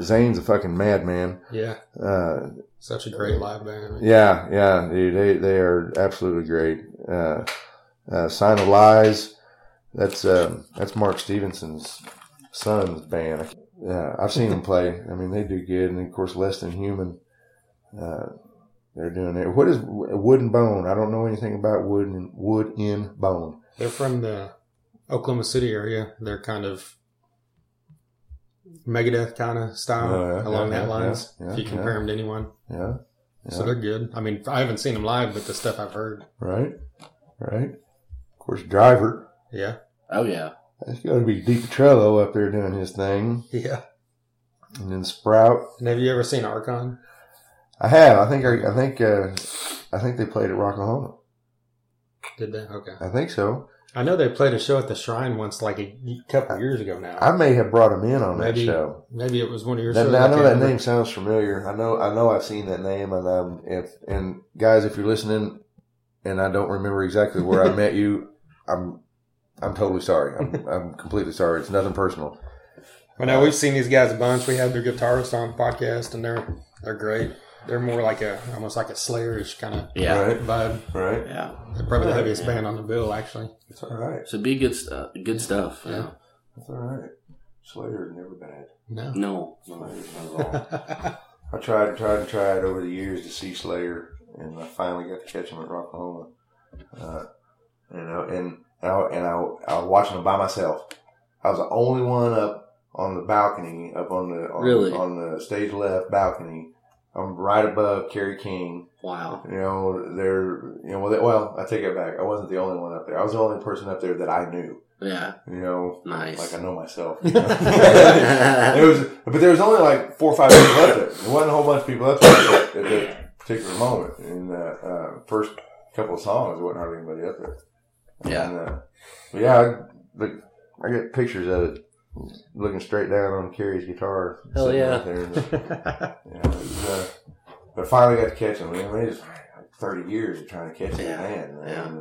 Zane's a fucking madman. Yeah. Uh, Such a great live band. yeah, yeah, dude, they they are absolutely great. Uh, uh, Sign of Lies, that's uh, that's Mark Stevenson's son's band. Uh, I've seen them play. I mean, they do good, and of course, Less Than Human. Uh, they're doing it. What is Wood and Bone? I don't know anything about Wood and Wood in Bone. They're from the Oklahoma City area. They're kind of Megadeth kind of style yeah, along yeah, that yeah, lines. yeah, if you compare yeah. them to anyone, Yeah, so they're good. I mean, I haven't seen them live, but the stuff I've heard, right, right. Of course, Driver. yeah, Oh yeah. That's got to be Deep Trello up there doing his thing, yeah. and then Sprout. And have you ever seen Archon? I have. I think. I, I think. Uh, I think they played at Rocklahoma. Did they? Okay. I think so. I know they played a show at the Shrine once, like a couple years ago now. I may have brought him in on Maybe that show. maybe it was one of your That, shows. I know that remember. name sounds familiar. I know. I know. I've seen that name, and um, if and guys, if you're listening, and I don't remember exactly where I met you, I'm. I'm totally sorry. I'm, I'm completely sorry. It's nothing personal. But no, we've seen these guys a bunch. We had their guitarist on the podcast, and they're they're great. They're more like a almost like a Slayerish kind of Yeah. Right. vibe. Right. Yeah. They're probably the heaviest yeah. band on the bill, actually. It's all right. So be good stuff. Good stuff. Yeah. It's all right. Slayer is never bad. No. No. no. Slayer's not at all. I tried and tried and tried over the years to see Slayer, and I finally got to catch him at Rocklahoma. Uh, you know, and I, and I, I was watching them by myself. I was the only one up on the balcony, up on the on, Really? on the stage left balcony. I'm right above Kerry King. Wow. You know, there. You know, well, I take it back. I wasn't the only one up there. I was the only person up there that I knew. Yeah. You know, Nice. like I know myself. you know. there was, but there was only like four or five people up there. There wasn't a whole bunch of people up there at that particular moment. In the uh, first couple of songs, there wasn't hardly anybody up there. Yeah. And, uh, yeah, I, look, I get pictures of it looking straight down on Kerry's guitar. Hell yeah. right there. And, yeah, it was, uh, but finally got to catch him. I mean, it was like 30 years of trying to catch him Yeah, man. man. yeah. And,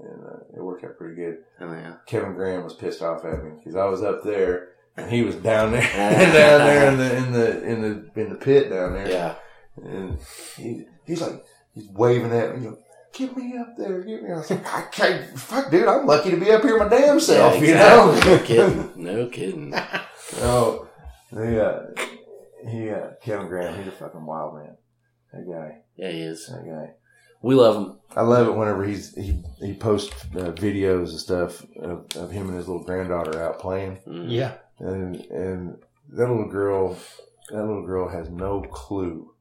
and uh, it worked out pretty good. Oh, yeah. Kevin Graham was pissed off at me because I was up there and he was down there, down there in the in the in the in the pit down there. Yeah. And he, he's like, he's waving at me. You know, get me up there, get me. I was like, I can't. Fuck, dude, I'm lucky to be up here my damn self. Yeah, You know. No kidding. No kidding. Oh, the uh, he uh, Kevin Graham, he's a fucking wild man. That guy, Yeah, he is. that guy. We love him. I love it whenever he's he he posts uh, videos and stuff of, of him and his little granddaughter out playing. Mm. yeah. and and that little girl, that little girl has no clue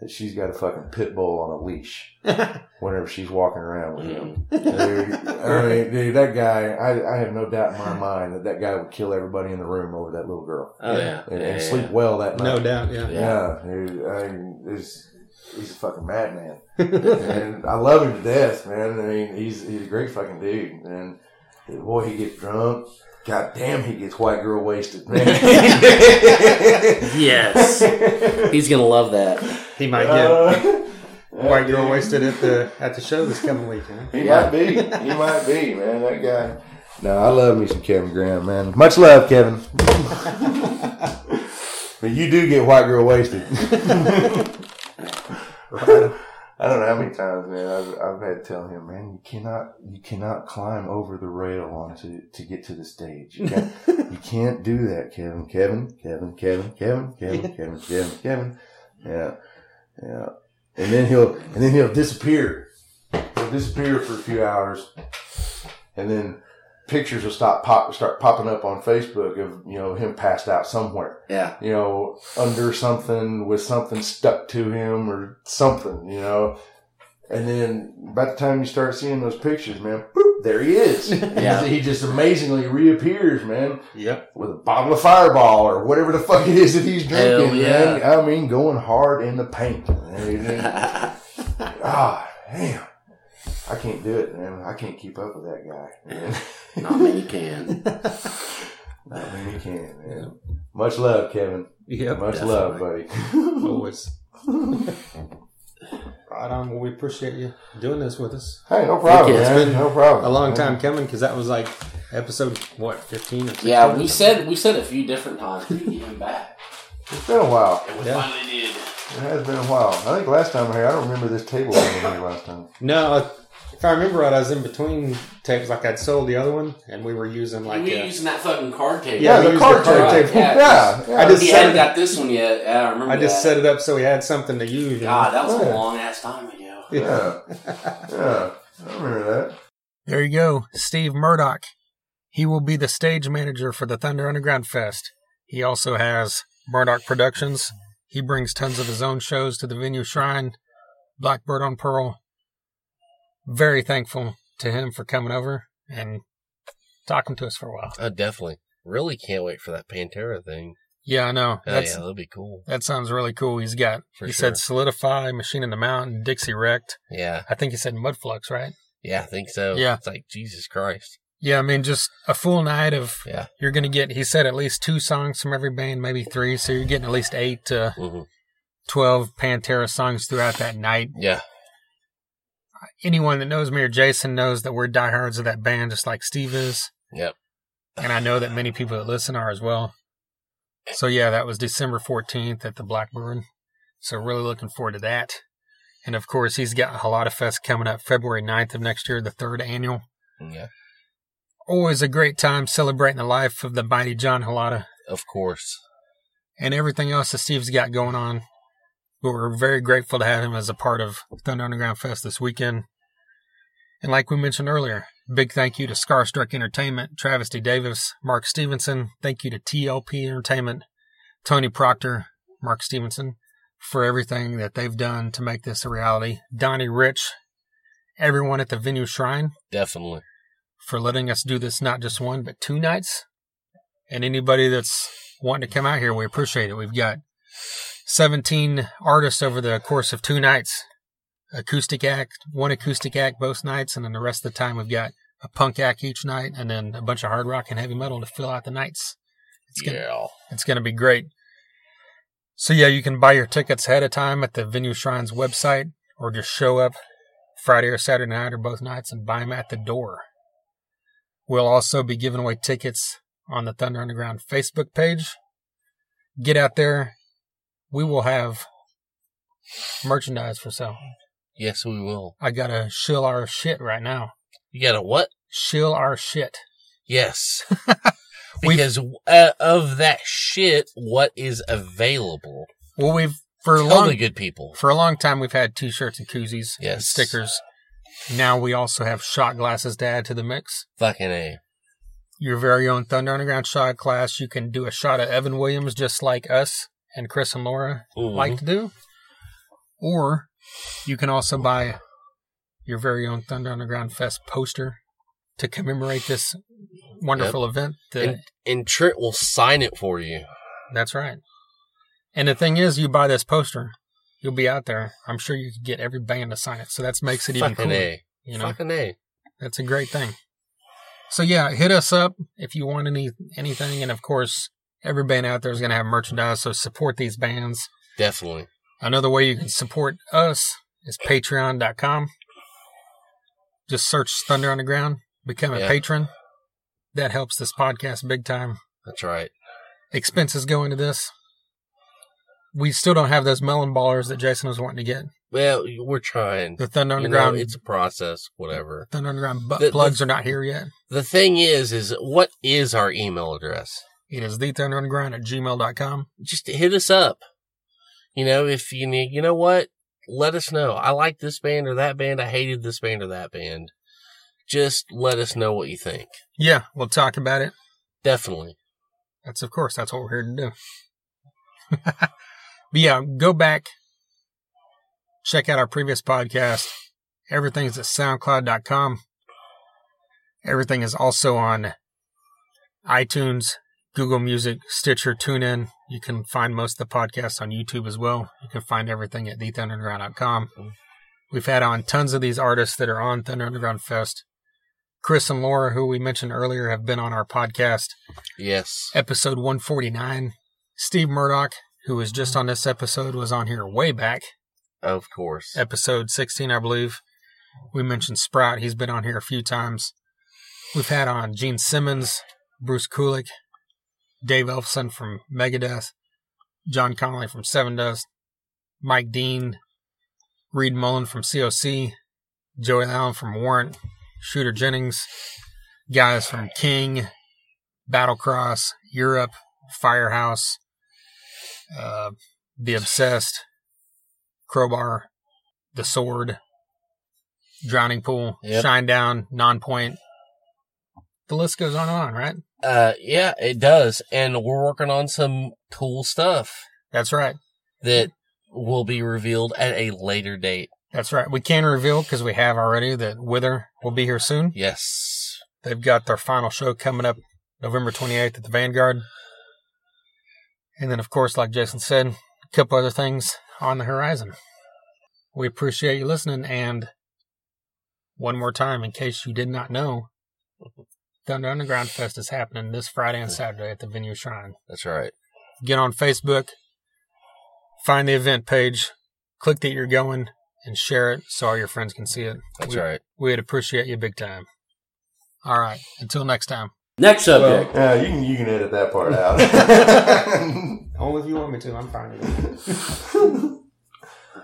that she's got a fucking pit bull on a leash whenever she's walking around with him. Dude, I mean, dude, that guy, I, I have no doubt in my mind that that guy would kill everybody in the room over that little girl Oh, yeah. and, yeah, and yeah. sleep well that night. No doubt. Yeah. Yeah, dude, I mean, he's, he's a fucking madman, and I love him to death, man. I mean, he's he's a great fucking dude, and boy, he gets drunk. God damn, he gets white girl wasted, man. Yes. He's going to love that. He might get Uh, white girl wasted at the at the show this coming week. Huh? He Yeah. might be. He might be, man. That guy. No, I love me some Kevin Graham, man. Much love, Kevin. but you do get white girl wasted. Right. I don't know how many times, man. I've, I've had to tell him, man, you cannot, you cannot climb over the rail onto to get to the stage. You can't, you can't do that, Kevin. Kevin, Kevin, Kevin, Kevin, Kevin, Kevin, Kevin, Kevin. Yeah, yeah. And then he'll, and then he'll disappear. He'll disappear for a few hours, and then pictures will stop pop, start popping up on Facebook of you know him passed out somewhere Yeah. you know, under something with something stuck to him or something, you know. And then by the time you start seeing those pictures, man, boop, there he is. Yeah. he just amazingly reappears, man, Yep. with a bottle of Fireball or whatever the fuck it is that he's drinking, Hell yeah. man. I mean, going hard in the paint. Ah, damn. I can't do it, man. I can't keep up with that guy. Man. Not many can. Not many can, man. Much love, Kevin. Yep. Much love, buddy. Always. Right on. Well, we appreciate you doing this with us. Hey, no problem, Heck yeah, it's been no problem. A long time coming because that was like episode what fifteen or 16? Yeah, we said we said a few different times we could get back. It's been a while. And we Yeah. finally did. It has been a while. I think last time I here, I don't remember this table being here last time. No, if I remember right, I was in between tapes. Like I'd sold the other one, and we were using like we were a, using that fucking card table. Yeah, Yeah, the card the card table. table. Yeah, yeah. I just we set hadn't it- got this one yet. Yeah, I remember I just that. set it up so we had something to use. God, that was Yeah. a long ass time ago. yeah, yeah. I remember that. There you go, Steve Murdoch. He will be the stage manager for the Thunder Underground Fest. He also has Murdoch Productions. He brings tons of his own shows to the venue shrine, Blackbird on Pearl. Very thankful to him for coming over and talking to us for a while. Oh, definitely. Really can't wait for that Pantera thing. Yeah, I know. Oh, That's yeah, that'll be cool. that sounds really cool. He's got For he sure. said Solidify, Machine in the Mountain, Dixie Wrecked. Yeah, I think he said Mudflux, right? yeah, I think so. Yeah. It's like, Jesus Christ. Yeah, I mean, just a full night of. Yeah. You're going to get, he said, at least two songs from every band, maybe three. So you're getting at least eight to hmm 12 Pantera songs throughout that night. Yeah. Anyone that knows me or Jason knows that we're diehards of that band, just like Steve is. Yep. And I know that many people that listen are as well. So yeah, that was December 14th at the Blackbird. So really looking forward to that. And of course, he's got a Fest coming up February 9th of next year, the third annual. Mm, yeah. Always a great time celebrating the life of the mighty John Halata. Of course. and everything else that Steve's got going on. But we're very grateful to have him as a part of Thunder Underground Fest this weekend. And like we mentioned earlier, Big thank you to Scarstruck Entertainment, Travis D. Davis, Mark Stevenson. Thank you to TLP Entertainment, Tony Proctor, Mark Stevenson, for everything that they've done to make this a reality. Donnie Rich, everyone at the Venue Shrine Definitely. for letting us do this not just one, but two nights. And anybody that's wanting to come out here, we appreciate it. We've got 17 artists over the course of two nights. Acoustic act, one acoustic act both nights, and then the rest of the time we've got a punk act each night, and then a bunch of hard rock and heavy metal to fill out the nights. It's gonna, yeah. it's going to be great. So yeah, you can buy your tickets ahead of time at the Venue Shrines website, or just show up Friday or Saturday night or both nights and buy them at the door. We'll also be giving away tickets on the Thunder Underground Facebook page. Get out there. We will have merchandise for sale. Yes, we will. I gotta shill our shit right now. You gotta what? Shill our shit. Yes. Because uh, of that shit, what is available? Well, we've for a long good people. for a long time we've had t-shirts and koozies, and Yes. stickers. Now we also have shot glasses to add to the mix. Fucking a. Your very own Thunder Underground shot glass. You can do a shot of Evan Williams just like us and Chris and Laura Mhm. like to do. Or you can also buy your very own Thunder Underground Fest poster to commemorate this wonderful event. that- And, and Trent will sign it for you. That's right. And the thing is, you buy this poster, you'll be out there. I'm sure you could get every band to sign it. So that makes it even Fucking cooler. a. You know, Fucking a. that's a great thing. So yeah, hit us up if you want any anything, and of course, every band out there is going to have merchandise. So support these bands. Definitely. Another way you can support us is Patreon.com. Just search Thunder Underground, become a Yeah. patron. That helps this podcast big time. That's right. Expenses go into this. We still don't have those melon ballers that Jason was wanting to get. Well, we're trying. The Thunder You know, Underground, it's a process, whatever. Thunder Underground butt The- the- plugs are not here yet. The thing is, is what is our email address? It is the Thunder at gmail.com. Just hit us up. You know, if you need, you know what? Let us know. I like this band or that band. I hated this band or that band. Just let us know what you think. Yeah, we'll talk about it. Definitely. That's of course that's what we're here to do. but yeah, go back, check out our previous podcast. Everything's at soundcloud.com. Everything is also on iTunes, Google Music, Stitcher, TuneIn. You can find most of the podcasts on YouTube as well. You can find everything at thethunderunderground.com. We've had on tons of these artists that are on Thunder Underground Fest. Chris and Laura, who we mentioned earlier, have been on our podcast Yes. episode 149. Steve Murdoch, who was just on this episode, was on here way back, Of course. episode 16, I believe. We mentioned Sprout. He's been on here a few times. We've had on Gene Simmons, Bruce Kulick, Dave Ellefson from Megadeth, John Connolly from Sevendust, Mike Dean, Reed Mullin from COC, Joey Allen from Warrant, Shooter Jennings, guys from King, Battlecross, Europe, Firehouse, uh, The Obsessed, Crowbar, The Sword, Drowning Pool, Yep. Shinedown, Non Point. The list goes on and on, right? Uh, yeah, it does. And we're working on some cool stuff That's right. that will be revealed at a later date. That's right. We can reveal because we have already that Wither will be here soon. Yes. They've got their final show coming up November 28th at the Vanguard. And then, of course, like Jason said, a couple other things on the horizon. We appreciate you listening. And one more time, in case you did not know, Thunder Underground Fest is happening this Friday and Saturday at the Venue Shrine. That's right. Get on Facebook, find the event page, click that you're going, and share it so all your friends can see it. That's we, right. We'd appreciate you big time. All right. Until next time. Next Well, subject. yeah, you can you can edit that part out. Only if you want me to. I'm fine with it.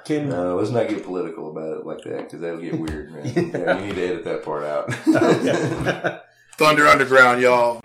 Can no, let's not get political about it like that because that'll get weird, man. yeah, you need to edit that part out. Thunder Underground, y'all.